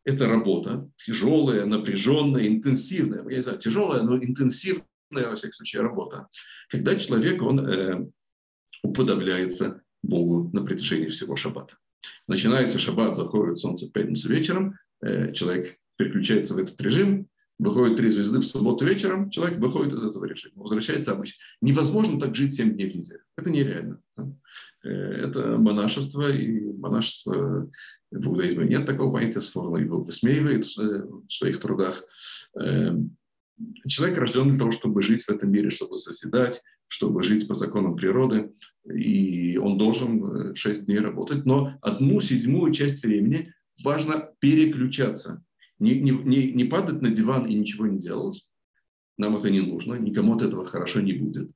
Это работа тяжелая, напряженная, интенсивная. Я не знаю, тяжелая, но интенсивная, во всяком случае, работа. Когда человек, он э, уподобляется Богу на протяжении всего шаббата. Начинается шаббат, заходит солнце в пятницу вечером, э, человек переключается в этот режим, выходит три звезды в субботу вечером, человек выходит из этого режима, возвращается обычно. Невозможно так жить 7 дней в неделю. Это нереально. Э, это монашество, и монашество в иудаизме нет такого понятия, Сфорно его высмеивает э, в своих трудах. Э, человек рожден для того, чтобы жить в этом мире, чтобы соседать, чтобы жить по законам природы, и он должен 6 дней работать, но одну седьмую часть времени важно переключаться – не, не, не падать на диван и ничего не делать. Нам это не нужно, никому от этого хорошо не будет.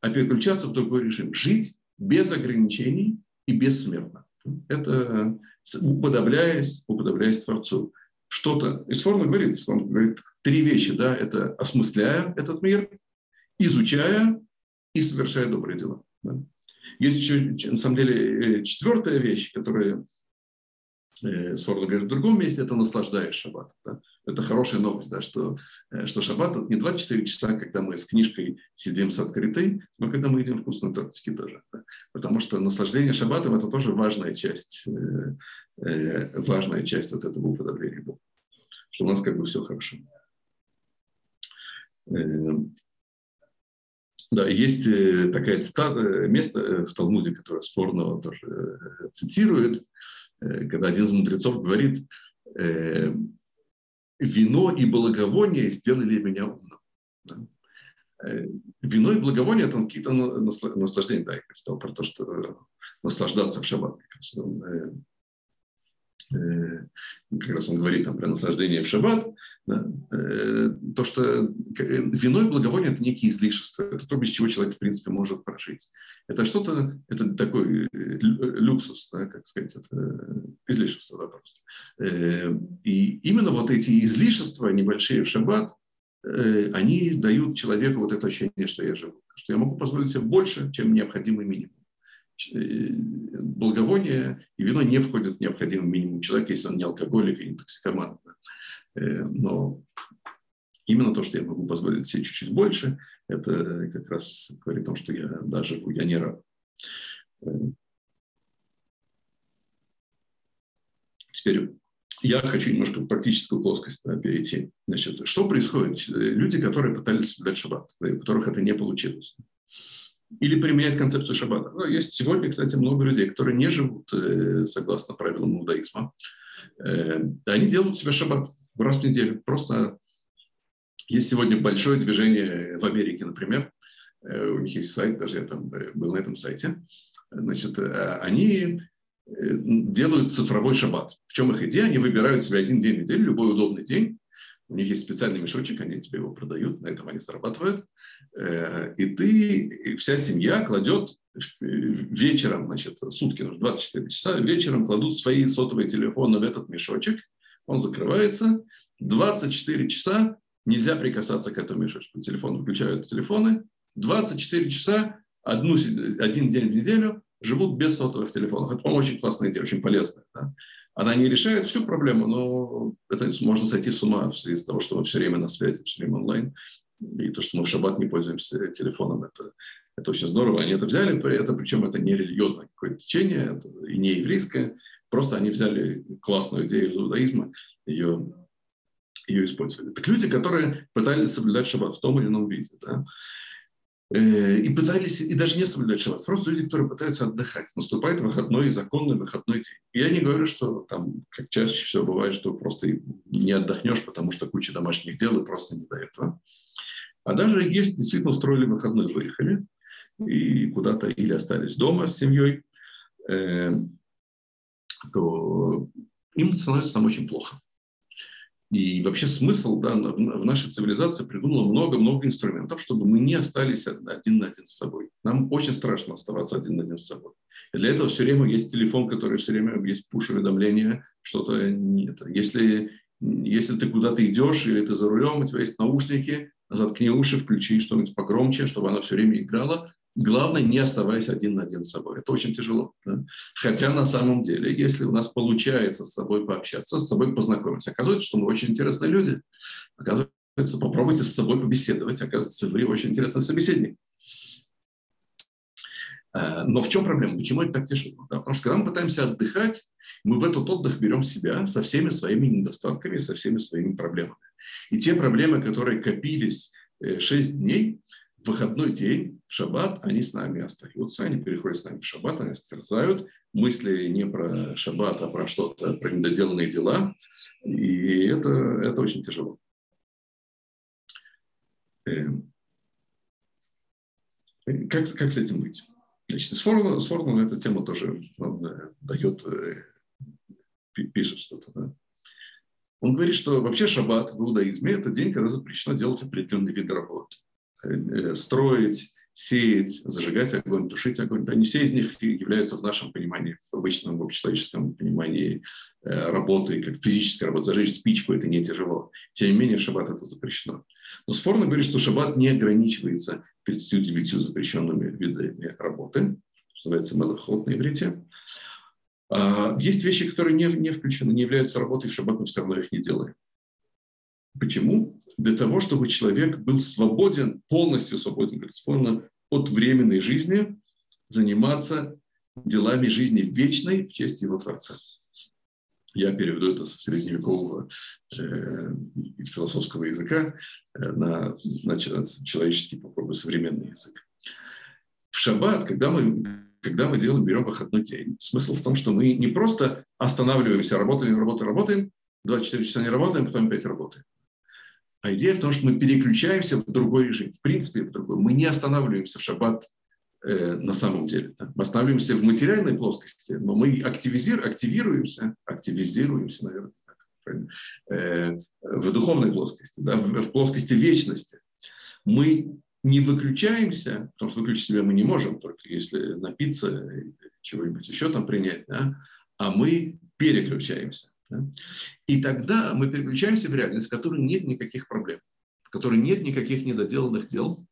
А переключаться в другой режим. Жить без ограничений и бессмертно. Это уподобляясь, уподобляясь Творцу. Что-то, из формы говорит, он говорит три вещи, да, это осмысляя этот мир, изучая и совершая добрые дела. Да. Есть еще, на самом деле, э, четвертая вещь, которая Э, Сфорда говорит в другом месте, это наслаждаешь шаббат. Да? Это хорошая новость, да, что, э, что шаббат это не 24 часа, когда мы с книжкой сидим с открытой, но когда мы едим вкусные тортики тоже. Да? Потому что наслаждение шаббатом это тоже важная часть, э, важная часть вот этого уподобления Бога. Что у нас как бы все хорошо. Да, есть такая цитата, место в Талмуде, которое Спорного тоже цитирует, Э, когда один из мудрецов говорит, э, вино и благовоние сделали меня умным. Э, вино и благовоние – это какие-то наслаждения. Да, я сказал про то, что наслаждаться в шаббат. Э, как раз он говорит там про наслаждение в шаббат, да, э, то, что э, вино и благовоние – это некие излишества, это то, без чего человек, в принципе, может прожить. Это что-то, это такой люксус, да, как сказать, это излишество, да, просто. И именно вот эти излишества небольшие в шаббат, они дают человеку вот это ощущение, что я живу, что я могу позволить себе больше, чем необходимый минимум. Благовоние и вино не входят в необходимый минимум человека, если он не алкоголик и не токсикоман. Э, но именно то, что я могу позволить себе чуть-чуть больше, это как раз говорит о том, что я даже я не. Э, теперь я хочу немножко в практическую плоскость да, перейти. Значит, что происходит? Люди, которые пытались соблюдать шаббат, у которых это не получилось или применять концепцию шаббата. Ну, есть сегодня, кстати, много людей, которые не живут э, согласно правилам иудаизма. Э, они делают себе шаббат раз в неделю. Просто есть сегодня большое движение в Америке, например. Э, у них есть сайт, даже я там был на этом сайте. Значит, они делают цифровой шаббат. В чем их идея? Они выбирают себе один день в неделю, любой удобный день, у них есть специальный мешочек, они тебе его продают, на этом они зарабатывают. Э, и ты, и вся семья кладет вечером, значит, сутки, 24 часа, вечером кладут свои сотовые телефоны в этот мешочек, он закрывается, 24 часа нельзя прикасаться к этому мешочку. Телефон выключают телефоны, 24 часа, одну, один день в неделю живут без сотовых телефонов. Это, по-моему, очень классная идея, очень полезная. Да? Она не решает всю проблему, но это можно сойти с ума с того, что мы все время на связи, все время онлайн. И то, что мы в шаббат не пользуемся телефоном, это, это очень здорово. Они это взяли, это, причем это не религиозное какое-то течение, это и не еврейское. Просто они взяли классную идею из иудаизма, ее, ее использовали. Так люди, которые пытались соблюдать шаббат в том или ином виде, да, и пытались, и даже не соблюдать шаббат, просто люди, которые пытаются отдыхать. Наступает выходной, законный выходной день. Я не говорю, что там, как чаще всего бывает, что просто не отдохнешь, потому что куча домашних дел и просто не до этого. А даже есть, действительно устроили выходной, выехали и куда-то или остались дома с семьей, э, то им становится там очень плохо. И вообще смысл да, в нашей цивилизации придумала много-много инструментов, чтобы мы не остались один на один с собой. Нам очень страшно оставаться один на один с собой. И для этого все время есть телефон, который все время есть пуш-уведомления, что-то нет. Если, если ты куда-то идешь или ты за рулем, у тебя есть наушники, заткни уши, включи что-нибудь погромче, чтобы она все время играла. Главное, не оставаясь один на один с собой. Это очень тяжело. Да? Хотя на самом деле, если у нас получается с собой пообщаться, с собой познакомиться, оказывается, что мы очень интересные люди. Оказывается, попробуйте с собой побеседовать. Оказывается, вы очень интересный собеседник. Э, но в чем проблема? Почему это так тяжело? Да, потому что когда мы пытаемся отдыхать, мы в этот отдых берем себя со всеми своими недостатками, со всеми своими проблемами. И те проблемы, которые копились 6 э, дней, в выходной день, в шаббат, они с нами остаются, они переходят с нами в шаббат, они стерзают. Мысли не про шаббат, а про что-то, про недоделанные дела. И это, это очень тяжело. Эм. Как, как с этим быть? Значит, Сфорно, Сфорно эту тему тоже он, э, дает, э, пишет что-то. Да? Он говорит, что вообще шаббат в иудаизме – это день, когда запрещено делать определенные виды работы. Э, строить, сеять, зажигать огонь, тушить огонь. Да, не все из них являются в нашем понимании, в обычном в общечеловеческом понимании работы, как физическая работа. Зажечь спичку – это не тяжело. Тем не менее, шаббат это запрещено. Но Сфорно говорит, что шаббат не ограничивается 39 запрещенными видами работы, что называется мелоход на иврите. А, есть вещи, которые не, не включены, не являются работой в шаббат, но все равно их не делаем. Почему? Для того, чтобы человек был свободен, полностью свободен, говорит, от временной жизни, заниматься делами жизни вечной в честь его Творца. Я переведу это со средневекового э, философского языка э, на, на человеческий, попробую, современный язык. В шаббат, когда мы, когда мы делаем, берем выходной день, смысл в том, что мы не просто останавливаемся, работаем, работаем, работаем, 24 часа не работаем, потом опять работаем. А идея в том, что мы переключаемся в другой режим, в принципе, в другой. Мы не останавливаемся в шаббат Э, на самом деле. Мы останавливаемся в материальной плоскости, но мы активизир, активируемся, активизируемся, наверное, э, в духовной плоскости, да, в, в плоскости вечности. Мы не выключаемся, потому что выключить себя мы не можем, только если напиться, чего-нибудь еще там принять, да, а мы переключаемся. И тогда мы переключаемся в реальность, в которой нет никаких проблем, в которой нет никаких недоделанных дел,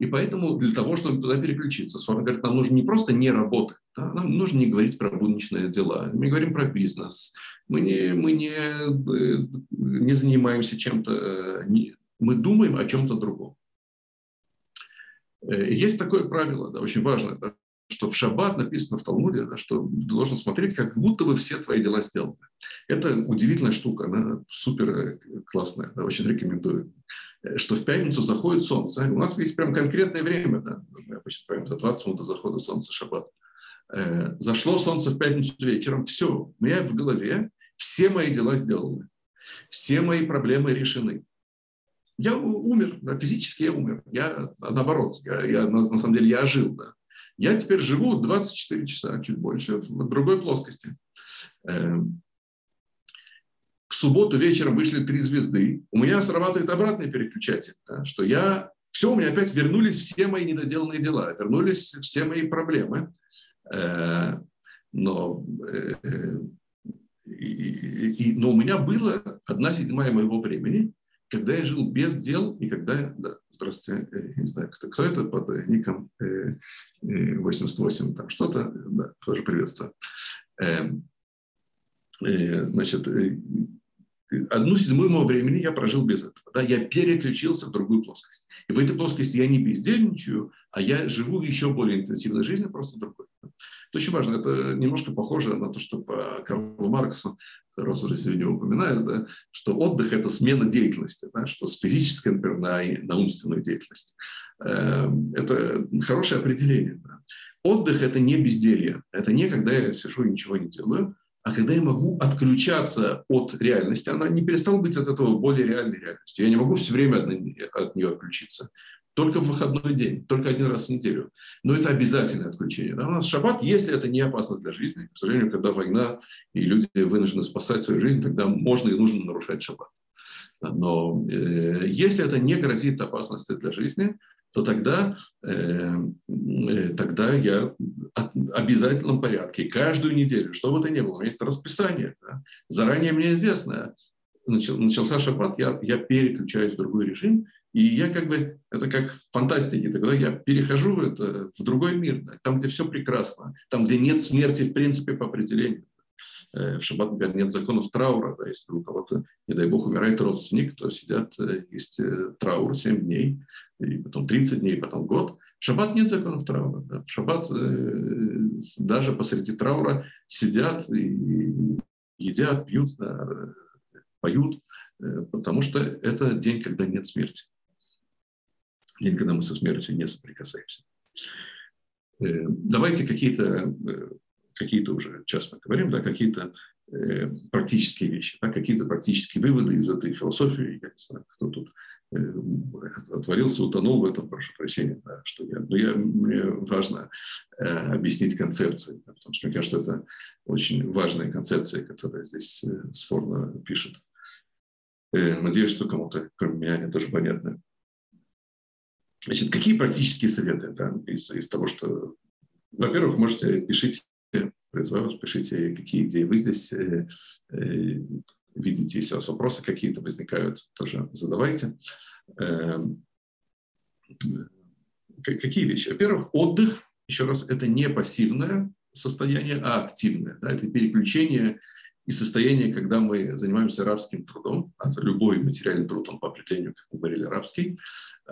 и поэтому для того, чтобы туда переключиться, Сфора говорит, нам нужно не просто не работать, да, нам нужно не говорить про будничные дела, мы говорим про бизнес, мы не, мы не, э, не занимаемся чем-то, э, не, мы думаем о чем-то другом. Э, есть такое правило, да, очень важное, что в шаббат написано в Талмуде, да, что должен смотреть, как будто бы все твои дела сделаны. Это удивительная штука, она супер классная, да, очень рекомендую. Э, что в пятницу заходит солнце. У нас есть прям конкретное время, да, мы обычно правим за 20 минут до захода солнца шаббат. Э, зашло солнце в пятницу вечером, все, у меня в голове все мои дела сделаны, все мои проблемы решены. Я умер, да, физически я умер. Я наоборот, я, я на, на самом деле я ожил. Да. Я теперь живу 24 часа, чуть больше, в другой плоскости. Эм, в субботу вечером вышли три звезды. У меня срабатывает обратный переключатель, да, что я все, у меня опять вернулись все мои недоделанные дела, вернулись все мои проблемы. Э, но, э, и, и, но у меня было одна седьмая моего времени, когда я жил без дел и когда, да, здравствуйте, э, не знаю, кто, кто это под ником 88, там что-то, да, тоже приветствую. Эм, значит, одну седьмую моего времени я прожил без этого. Да? Я переключился в другую плоскость. И в этой плоскости я не бездельничаю, а я живу еще более интенсивной жизнью, просто другой. Это очень важно. Это немножко похоже на то, что по Карлу Марксу, раз уже сегодня упоминаю, да, что отдых – это смена деятельности, да, что с физической, например, на, на умственную деятельность. Эм, это хорошее определение. Да. Отдых – это не безделье. Это не когда я сижу и ничего не делаю, а когда я могу отключаться от реальности, она не перестала быть от этого более реальной реальностью. Я не могу все время от нее отключиться. Только в выходной день, только один раз в неделю. Но это обязательное отключение. Да? У нас шаббат, если это не опасность для жизни. К сожалению, когда война и люди вынуждены спасать свою жизнь, тогда можно и нужно нарушать шаббат. Но э, если это не грозит опасности для жизни, то тогда, э, э, тогда я в обязательном порядке каждую неделю, что бы то ни было, у меня есть расписание, да, заранее мне известно, начал, начался шаббат, я, я переключаюсь в другой режим, И я как бы, это как в фантастике, тогда я перехожу это, в другой мир, да, там, где все прекрасно, там, где нет смерти, в принципе, по определению. Э, в шаббат, например, нет законов траура, да, если у кого-то, не дай бог, умирает родственник, то сидят, э, есть э, траур 7 дней, и потом 30 дней, потом год. В шаббат нет законов траура. Да. В шаббат даже посреди траура сидят и едят, пьют, да, поют, потому что это день, когда нет смерти. День, когда мы со смертью не соприкасаемся. Давайте какие-то какие-то уже, сейчас мы говорим, да, какие-то э, практические вещи, да, какие-то практические выводы из этой философии. Я не знаю, кто тут э, отворился, утонул в этом, прошу прощения, да, что я, но я, мне важно э, объяснить концепции, да, потому что мне кажется, это очень важная концепция, которая здесь э, Сфорно пишет. Э, надеюсь, что кому-то, кроме меня, они тоже понятны. Значит, какие практические советы да, из, из того, что во-первых, можете пишите вас, пишите, какие идеи вы здесь э, э, видите, если у вас вопросы какие-то возникают, тоже задавайте. Э, какие вещи? Во-первых, отдых, еще раз, это не пассивное состояние, а активное. Да, это переключение и состояние, когда мы занимаемся рабским трудом, а любой материальный труд, он по определению, как мы говорили, рабский,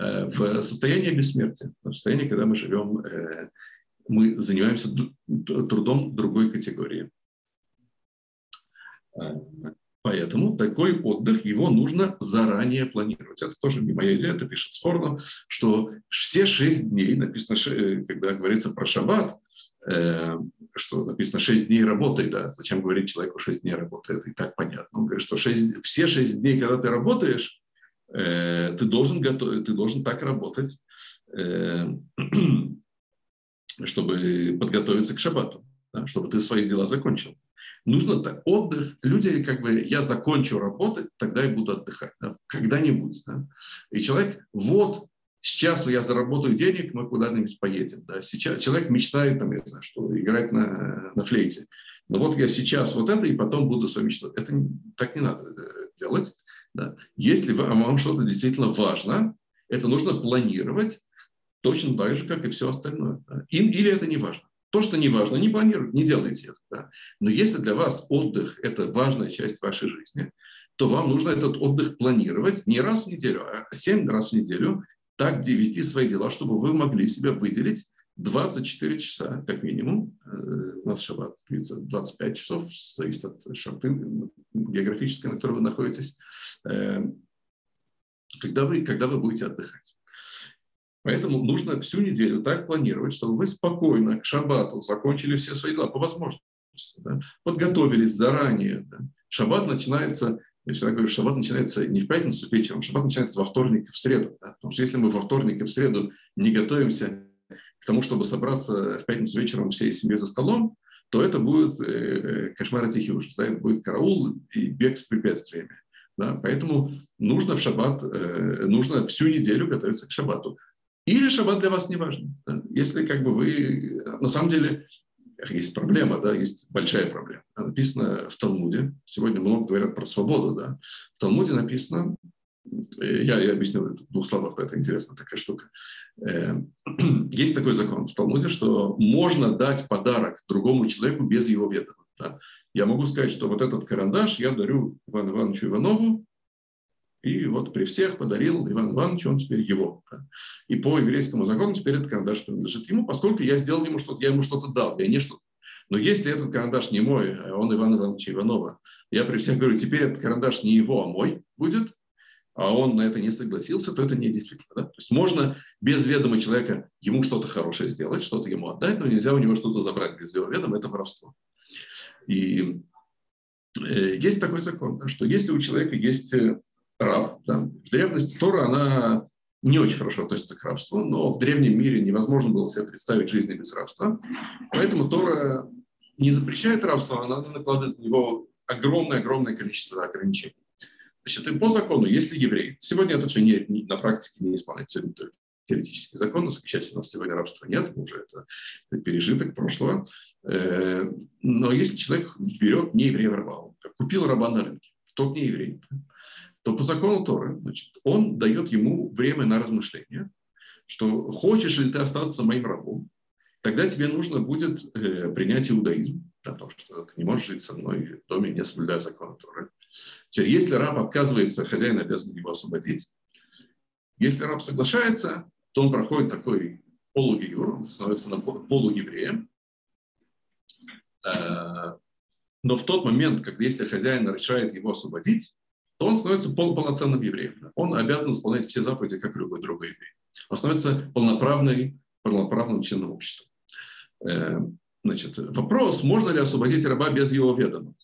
э, в состоянии бессмертия, в состоянии, когда мы живем э, мы занимаемся трудом другой категории. А, поэтому такой отдых, его нужно заранее планировать. Это тоже не моя идея, это пишет Сфорно, что все шесть дней, написано, э, когда говорится про шаббат, э, что написано шесть дней работай, да, зачем говорить человеку шесть дней работает, и так понятно. Он говорит, что 6, все шесть дней, когда ты работаешь, э, ты должен, готов, ты должен так работать, чтобы подготовиться к шабату, да, чтобы ты свои дела закончил. Нужно так, отдых. Люди как бы, я закончу работать, тогда я буду отдыхать. Да, когда-нибудь. Да. И человек, вот, сейчас я заработаю денег, мы куда-нибудь поедем. Да. Сейчас человек мечтает, там, я знаю, что играть на, на флейте. Но вот я сейчас вот это, и потом буду свою мечту. Это так не надо э, делать. Да. Если вам, вам что-то действительно важно, это нужно планировать, точно так же, как и все остальное. Да. И, или это не важно. То, что не важно, не планируйте, не делайте это. Да. Но если для вас отдых – это важная часть вашей жизни, то вам нужно этот отдых планировать не раз в неделю, а семь раз в неделю, так вести свои дела, чтобы вы могли себя выделить 24 часа, как минимум. Э, у нас шаббат длится 25 часов, зависит от шарты географической, на которой вы находитесь. Э, когда вы, когда вы будете отдыхать. Поэтому нужно всю неделю так планировать, чтобы вы спокойно к шаббату закончили все свои дела по возможности, да, подготовились заранее. Да. Шаббат начинается, я всегда говорю, шаббат начинается не в пятницу вечером, шаббат начинается во вторник и в среду. Да, потому что если мы во вторник и в среду не готовимся к тому, чтобы собраться в пятницу вечером всей семьей за столом, то это будет э, кошмар и ужас, да, это будет караул и бег с препятствиями. Да, поэтому нужно в шаббат, э, нужно всю неделю готовиться к шаббату. Или шаббат для вас не важен. Да? Если как бы вы... На самом деле есть проблема, да, есть большая проблема. Написано в Талмуде, сегодня много говорят про свободу, да. В Талмуде написано, э, я, я объясню в двух словах, это интересная такая штука. Э, есть такой закон в Талмуде, что можно дать подарок другому человеку без его ведома. Да? Я могу сказать, что вот этот карандаш я дарю Ивану Ивановичу Иванову, и вот при всех подарил Иван Иванович, он теперь его. И по еврейскому закону теперь этот карандаш принадлежит ему, поскольку я сделал ему что-то, я ему что-то дал, я не что-то. Но если этот карандаш не мой, а он Иван Иванович Иванова, я при всех говорю, теперь этот карандаш не его, а мой будет, а он на это не согласился, то это не действительно. Да? То есть можно без ведома человека ему что-то хорошее сделать, что-то ему отдать, но нельзя у него что-то забрать без его ведома, это воровство. И э, есть такой закон, что если у человека есть э, раб. Да. В древности Тора, она не очень хорошо относится к рабству, но в древнем мире невозможно было себе представить жизнь без рабства. Поэтому Тора не запрещает рабство, она накладывает на него огромное-огромное количество ограничений. Значит, и по закону, если еврей, сегодня это все не, не, на практике не исполняется, сегодня только теоретический закон, к счастью, у нас сегодня рабства нет, уже это, это пережиток прошлого. Э, но если человек берет не еврея раба, купил раба на рынке, тот не еврей, то по закону Торы значит, он дает ему время на размышление, что хочешь ли ты остаться моим рабом, тогда тебе нужно будет э, принять иудаизм, потому что ты не можешь жить со мной в доме, не соблюдая закон Торы. Теперь, если раб отказывается, хозяин обязан его освободить. Если раб соглашается, то он проходит такой полугиюр, он становится полуевреем. Э, но в тот момент, когда если хозяин решает его освободить, то он становится полноценным евреем. Он обязан исполнять все заповеди, как любой другой еврей. Он становится полноправной, полноправным членом общества. Э, значит, вопрос, можно ли освободить раба без его ведома.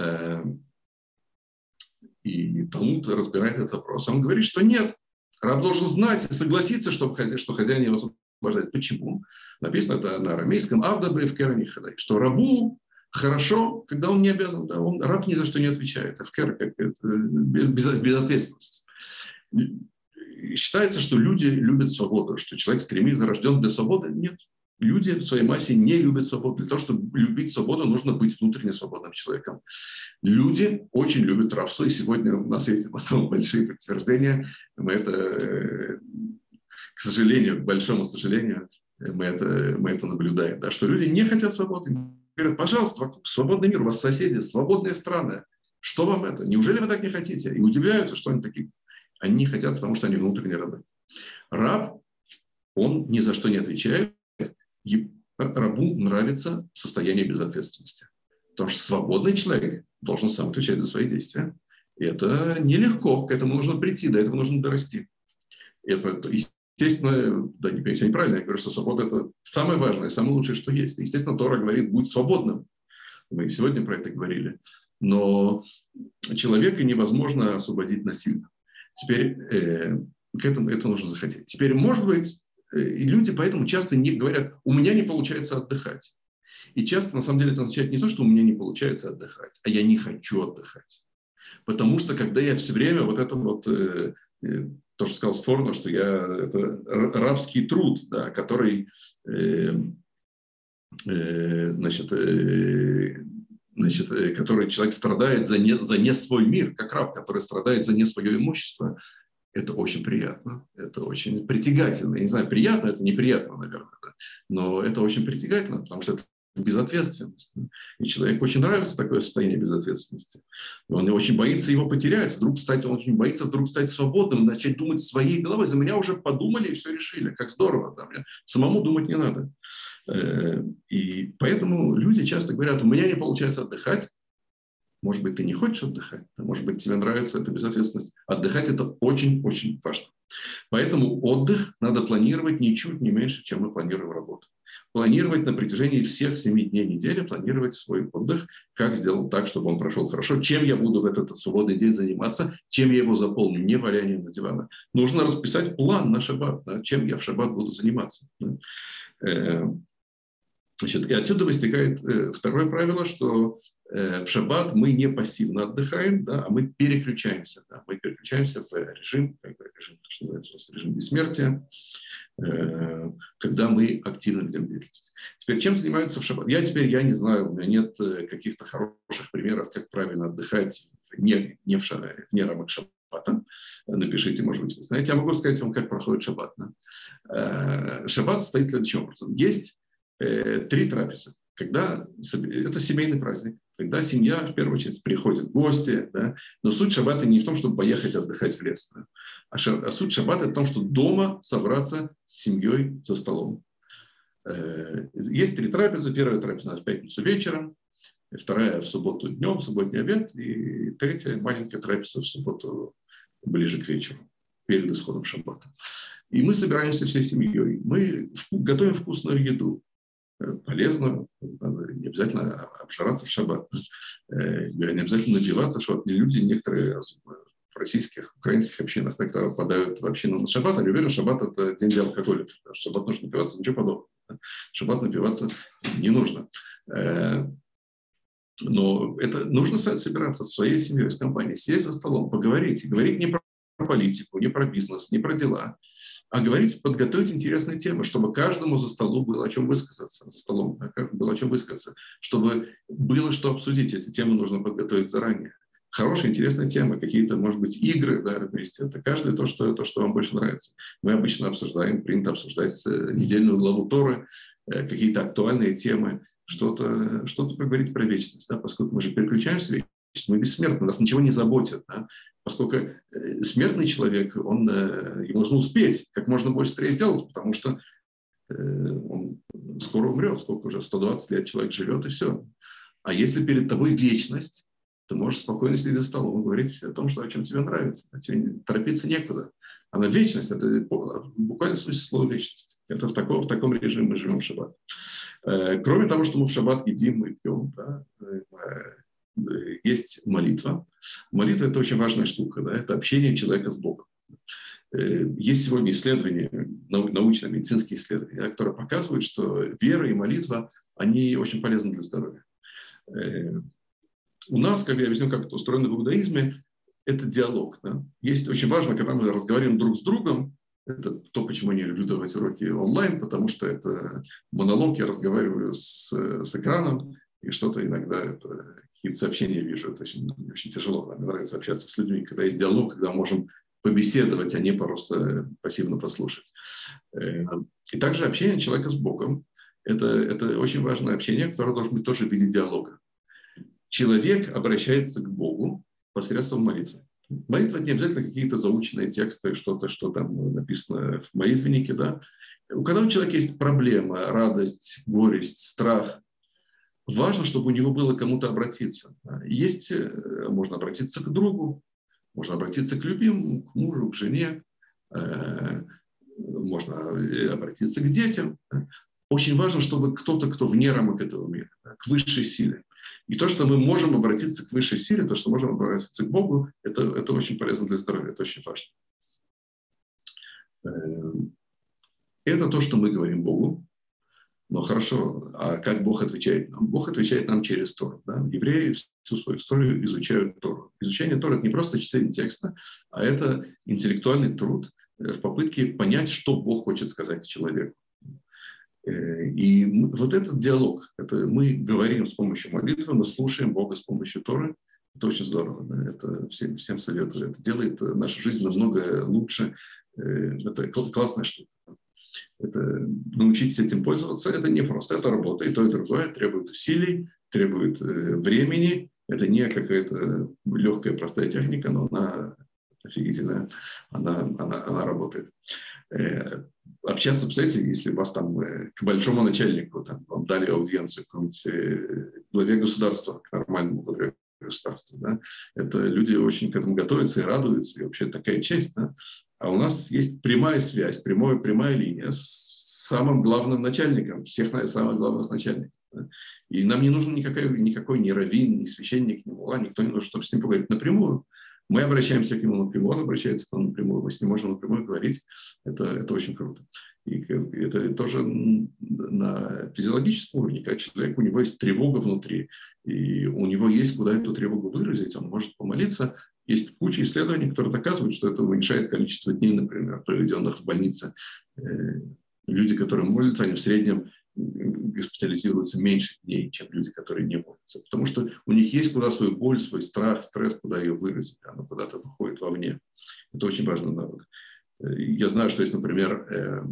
Э, и Талмуд разбирает этот вопрос. Он говорит, что нет, раб должен знать и согласиться, что хозяин, что хозяин его освобождает. Почему? Написано это на арамейском «Авдабри в что рабу хорошо, когда он не обязан, да, он, раб ни за что не отвечает. Эфкер, как это, без, безответственность. Считается, что люди любят свободу, что человек стремится, рожден для свободы. Нет. Люди в своей массе не любят свободу. Для того, чтобы любить свободу, нужно быть внутренне свободным человеком. Люди очень любят рабство, и сегодня у нас есть потом большие подтверждения. Мы это, к сожалению, к большому сожалению, мы это, мы это наблюдаем, да, что люди не хотят свободы, Говорят, пожалуйста, вокруг свободный мир, у вас соседи, свободные страны. Что вам это? Неужели вы так не хотите? И удивляются, что они такие. Они не хотят, потому что они внутренние рабы. Раб, он ни за что не отвечает. Рабу нравится состояние безответственности. Потому что свободный человек должен сам отвечать за свои действия. И это нелегко, к этому нужно прийти, до этого нужно дорасти. Это, Естественно, да, не понимаете, неправильно, я говорю, что свобода – это самое важное, самое лучшее, что есть. Естественно, Тора говорит, будь свободным. Мы сегодня про это говорили. Но человека невозможно освободить насильно. Теперь э, к этому это нужно захотеть. Теперь, может быть, э, люди поэтому часто не говорят, у меня не получается отдыхать. И часто, на самом деле, это означает не то, что у меня не получается отдыхать, а я не хочу отдыхать. Потому что, когда я все время вот это вот э, э то, что сказал Сфорно, что я, это рабский труд, да, который, э, э, значит, э, значит, э, который человек страдает за не, за не свой мир, как раб, который страдает за не свое имущество, это очень приятно, это очень притягательно. Я не знаю, приятно это, неприятно, наверное, да, но это очень притягательно, потому что это безответственность. И человеку очень нравится такое состояние безответственности. Он очень боится его потерять. Вдруг стать, он очень боится вдруг стать свободным, начать думать своей головой. За меня уже подумали и все решили. Как здорово. Да? Мне самому думать не надо. Э, и поэтому люди часто говорят, у меня не получается отдыхать. Может быть, ты не хочешь отдыхать, может быть, тебе нравится эта безответственность. Отдыхать – это очень-очень важно. Поэтому отдых надо планировать ничуть не меньше, чем мы планируем работу планировать на протяжении всех семи дней недели, планировать свой отдых, как сделать так, чтобы он прошел хорошо, чем я буду в этот свободный день заниматься, чем я его заполню, не валянием на диванах. Нужно расписать план на шаббат, да, чем я в шаббат буду заниматься. Э, значит, и отсюда вытекает э, второе правило, что Э, в шаббат мы не пассивно отдыхаем, да, а мы переключаемся. Да, мы переключаемся в режим, как бы режим, что называется, режим бессмертия, э, когда мы активно ведем деятельность. Теперь, чем занимаются в шаббат? Я теперь, я не знаю, у меня нет каких-то хороших примеров, как правильно отдыхать не, не в шаббат, вне рамок шаббата. Напишите, может быть, вы знаете. Я могу сказать вам, как проходит шаббат. Шаббат состоит следующим образом. Есть три трапезы когда это семейный праздник, когда семья, в первую очередь, приходит гости, да, но суть шаббата не в том, чтобы поехать отдыхать в лес, да, а, ша, а суть шаббата в том, что дома собраться с семьей за столом. Э, есть три трапезы. Первая трапеза в пятницу вечером, вторая в субботу днем, субботний обед, и третья маленькая трапеза в субботу ближе к вечеру, перед исходом шаббата. И мы собираемся всей семьей. Мы готовим вкусную еду полезно, надо не обязательно обжираться в шаббат, э, не обязательно напиваться, что люди некоторые в российских, украинских общинах, когда попадают в общину на шаббат, они уверены, шаббат – это день для алкоголиков. В шаббат нужно напиваться, ничего подобного. Шаббат напиваться не нужно. Э, но это нужно собираться со своей семьей, с компанией, сесть за столом, поговорить. Говорить не про политику, не про бизнес, не про дела, а говорить, подготовить интересные темы, чтобы каждому за столом было о чем высказаться, за столом было о чем высказаться, чтобы было что обсудить. Эти темы нужно подготовить заранее. хорошая, интересная тема, какие-то, может быть, игры да, вместе. Это каждое то что, то, что вам больше нравится. Мы обычно обсуждаем, принято обсуждать э, недельную главу Торы, э, какие-то актуальные темы, что-то что поговорить про вечность, да, поскольку мы же переключаемся вечность, мы бессмертны, нас ничего не заботит, да, поскольку э, смертный человек, он, ему нужно успеть как можно больше быстрее сделать, потому что он скоро умрет, сколько уже, 120 лет человек живет, и все. А если перед тобой вечность, ты можешь спокойно сидеть за столом и говорить о том, что, о чем тебе нравится. А тебе торопиться некуда. Она вечность, это буквально в смысле слова вечность. Это в таком, в таком режиме мы живем в шаббат. Э, кроме того, что мы в шаббат едим и пьем, да, э, есть молитва. Молитва – это очень важная штука. Да, это общение человека с Богом. Э, есть сегодня исследования, научные, медицинские исследования, которые показывают, что вера и молитва, они очень полезны для здоровья. У нас, как я объясню, как это устроено в иудаизме, это диалог. Да? Есть очень важно, когда мы разговариваем друг с другом, это то, почему я не люблю давать уроки онлайн, потому что это монолог, я разговариваю с, с экраном, и что-то иногда это какие-то сообщения вижу, это очень, очень тяжело. Мне нравится общаться с людьми, когда есть диалог, когда можем побеседовать, а не просто пассивно послушать. Э, и также общение человека с Богом. Это, это очень важное общение, которое должно быть тоже в виде диалога человек обращается к Богу посредством молитвы. Молитва – не обязательно какие-то заученные тексты, что-то, что там написано в молитвеннике. Да? Когда у человека есть проблема, радость, горесть, страх, важно, чтобы у него было кому-то обратиться. Есть, э, можно обратиться к другу, можно обратиться к любимому, к мужу, к жене, э, можно э, обратиться к детям. Очень важно, чтобы кто-то, кто вне рамок этого мира, к высшей силе, и то, что мы можем обратиться к высшей силе, то, что можем обратиться к Богу, это, это очень полезно для здоровья, это очень важно. Эм, это то, что мы говорим Богу. Но хорошо, а как Бог отвечает нам? Бог отвечает нам через Тору. Да? Евреи всю свою историю изучают Тору. Изучение Торы – это не просто чтение текста, а это интеллектуальный труд э, в попытке понять, что Бог хочет сказать человеку. Э, и вот этот диалог, это мы говорим с помощью молитвы, мы слушаем Бога с помощью Торы, это очень здорово, да? это всем, всем советую. Это делает нашу жизнь намного лучше. Э, это классная штука. Это научиться этим пользоваться, это не просто, это работа, и то, и другое требует усилий, требует э, времени. Это не какая-то легкая, простая техника, но она офигительная, она, она, она работает. Общаться, представляете, если вас там э, к большому начальнику там, вам дали аудиенцию, какому-нибудь э, главе государства, к нормальному главе государства, да, это люди очень к этому готовятся и радуются, и вообще такая честь, да. А у нас есть прямая связь, прямая, прямая линия с самым главным начальником, всех самых главных начальников. Да? И нам не нужен никакой, никакой ни раввин, ни священник, ни мула, никто не нужен, чтобы с ним поговорить напрямую. Мы обращаемся к нему напрямую, он обращается к нам напрямую, мы с ним можем напрямую говорить. Это, это очень круто. И это тоже на физиологическом уровне, когда человек, у него есть тревога внутри, и у него есть куда эту тревогу выразить, он может помолиться. Есть куча исследований, которые доказывают, что это уменьшает количество дней, например, проведенных в больнице. Э, люди, которые молятся, они в среднем госпитализируются меньше дней, чем люди, которые не молятся. Потому что у них есть куда свою боль, свой страх, стресс, куда ее выразить. Оно куда-то выходит вовне. Это очень важный навык. Я знаю, что есть, например, э,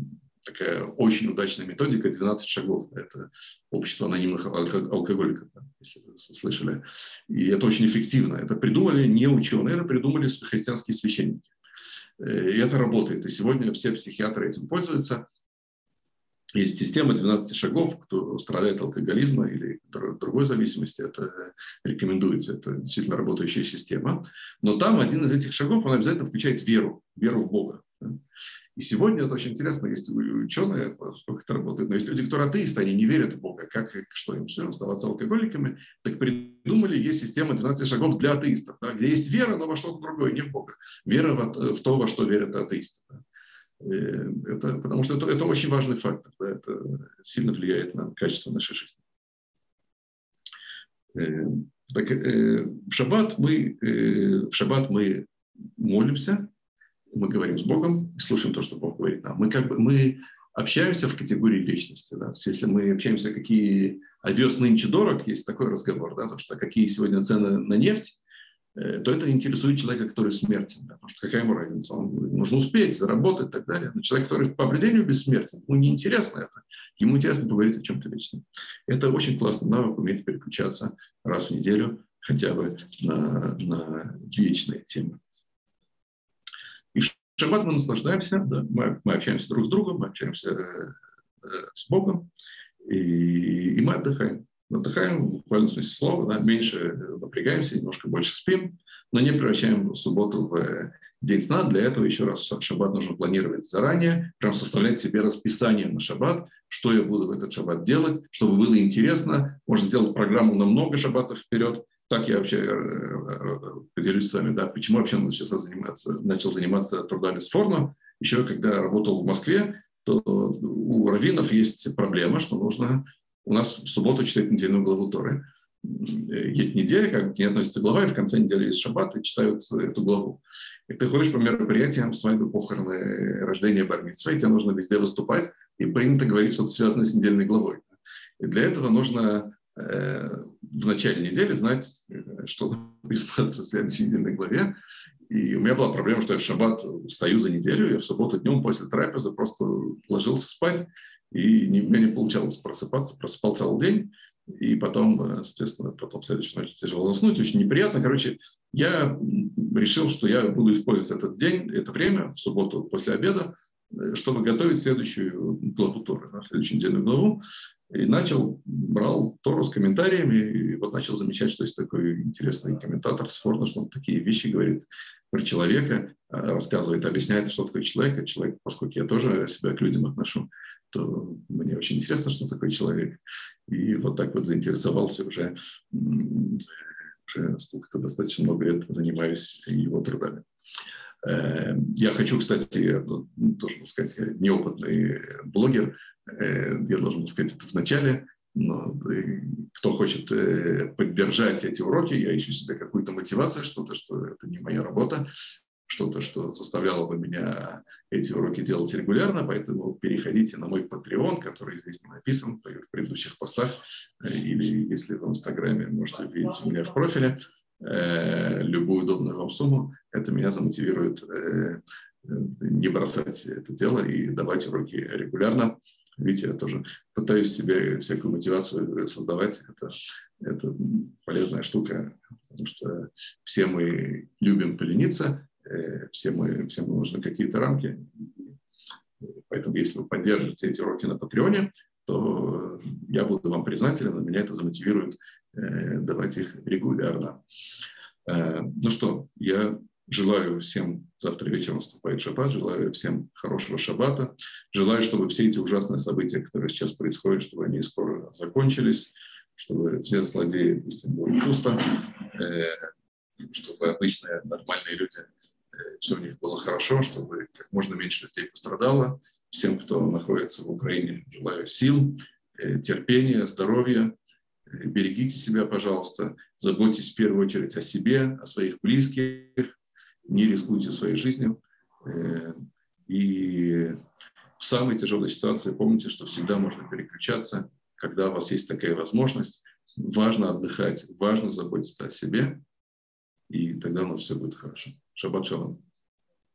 такая очень удачная методика 12 шагов. Это общество анонимных алкоголиков, если вы слышали. И это очень эффективно. Это придумали не ученые, это придумали христианские священники. Э, и это работает. И сегодня все психиатры этим пользуются. Есть система 12 шагов, кто страдает алкоголизма или другой зависимости, это рекомендуется, это действительно работающая система. Но там один из этих шагов, он обязательно включает веру, веру в Бога. И сегодня это очень интересно, есть ученые, сколько это работает, но есть люди, которые атеисты, они не верят в Бога, как, что им все, оставаться алкоголиками, так придумали, есть система 12 шагов для атеистов, да, где есть вера, но во что-то другое, не в Бога. Вера в, в то, во что верят атеисты. Да. Э, это, потому что это, это очень важный фактор, да, это сильно влияет на качество нашей жизни. Э, так, э, в шаббат мы, в шаббат мы молимся, мы говорим с Богом и слушаем то, что Бог говорит нам. Мы как бы мы общаемся в категории вечности. Да? Если мы общаемся, какие овес нынче дорог, есть такой разговор, да, потому что какие сегодня цены на нефть, Э, то это интересует человека, который смертен. Да, потому что какая ему разница? Он, нужно успеть, заработать и так далее. Но человек, который по определению бессмертен, ему неинтересно это. Ему интересно поговорить о чем-то вечном. Это очень классный навык, уметь переключаться раз в неделю хотя бы на, на вечные темы. Шаббат мы наслаждаемся, да, мы, мы общаемся друг с другом, мы общаемся э, с Богом, и, и мы отдыхаем отдыхаем, в буквальном смысле слова, да, меньше напрягаемся, немножко больше спим, но не превращаем субботу в э, день сна. Для этого, еще раз, шаббат нужно планировать заранее, прям составлять себе расписание на шаббат, что я буду в этот шаббат делать, чтобы было интересно. Можно сделать программу на много шаббатов вперед. Так я вообще э, э, поделюсь с вами, да, почему вообще начал заниматься, начал заниматься трудами с Форно. Еще когда работал в Москве, то у раввинов есть проблема, что нужно у нас в субботу читают недельную главу Торы. Есть неделя, как к ней относится глава, и в конце недели есть шаббат, и читают эту главу. И ты ходишь по мероприятиям, свадьбы, похороны, рождение бармитсва, и тебе нужно везде выступать, и принято говорить что-то связанное с недельной главой. И для этого нужно э, в начале недели знать, что написано в следующей недельной главе. И у меня была проблема, что я в шаббат устаю за неделю, я в субботу днем после трапезы просто ложился спать, и не, у меня не получалось просыпаться, просыпал целый день, и потом, э, соответственно, потом следующую ночь тяжело заснуть, очень неприятно. Короче, я решил, что я буду использовать этот день, это время, в субботу после обеда, э, чтобы готовить следующую главу Торы, следующую недельную главу. И начал, брал Тору с комментариями, и вот начал замечать, что есть такой интересный комментатор с Форна, что он такие вещи говорит про человека, э, рассказывает, объясняет, что такое человек. А человек, поскольку я тоже себя к людям отношу, то мне очень интересно, что такое человек. И вот так вот заинтересовался уже, уже сколько-то достаточно много лет занимаюсь его трудами. Э, я хочу, кстати, должен сказать, неопытный блогер, э, я должен сказать это в начале, но кто хочет э, поддержать эти уроки, я ищу себе какую-то мотивацию, что-то, что это не моя работа, что-то, что заставляло бы меня эти уроки делать регулярно, поэтому переходите на мой Patreon, который здесь не написан в предыдущих постах, э, или если в Инстаграме можете увидеть у меня в профиле э, любую удобную вам сумму, это меня замотивирует э, не бросать это дело и давать уроки регулярно. Видите, я тоже пытаюсь себе всякую мотивацию создавать. Это, это полезная штука, потому что все мы любим полениться, Э, все мы, всем нужны какие-то рамки. Поэтому, если вы поддержите эти уроки на Патреоне, то я буду вам признателен, меня это замотивирует э, давать их регулярно. Э, ну что, я желаю всем, завтра вечером наступает шаббат, желаю всем хорошего шаббата, желаю, чтобы все эти ужасные события, которые сейчас происходят, чтобы они скоро закончились, чтобы все злодеи, пусть им будет пусто, чтобы обычные нормальные люди все у них было хорошо, чтобы как можно меньше людей пострадало. Всем, кто находится в Украине, желаю сил, э, терпения, здоровья. Э, берегите себя, пожалуйста. Заботьтесь в первую очередь о себе, о своих близких. Не рискуйте своей жизнью. Э, и в самой тяжелой ситуации помните, что всегда можно переключаться, когда у вас есть такая возможность. Важно отдыхать, важно заботиться о себе, и тогда у нас все будет хорошо. Шаббат шалом.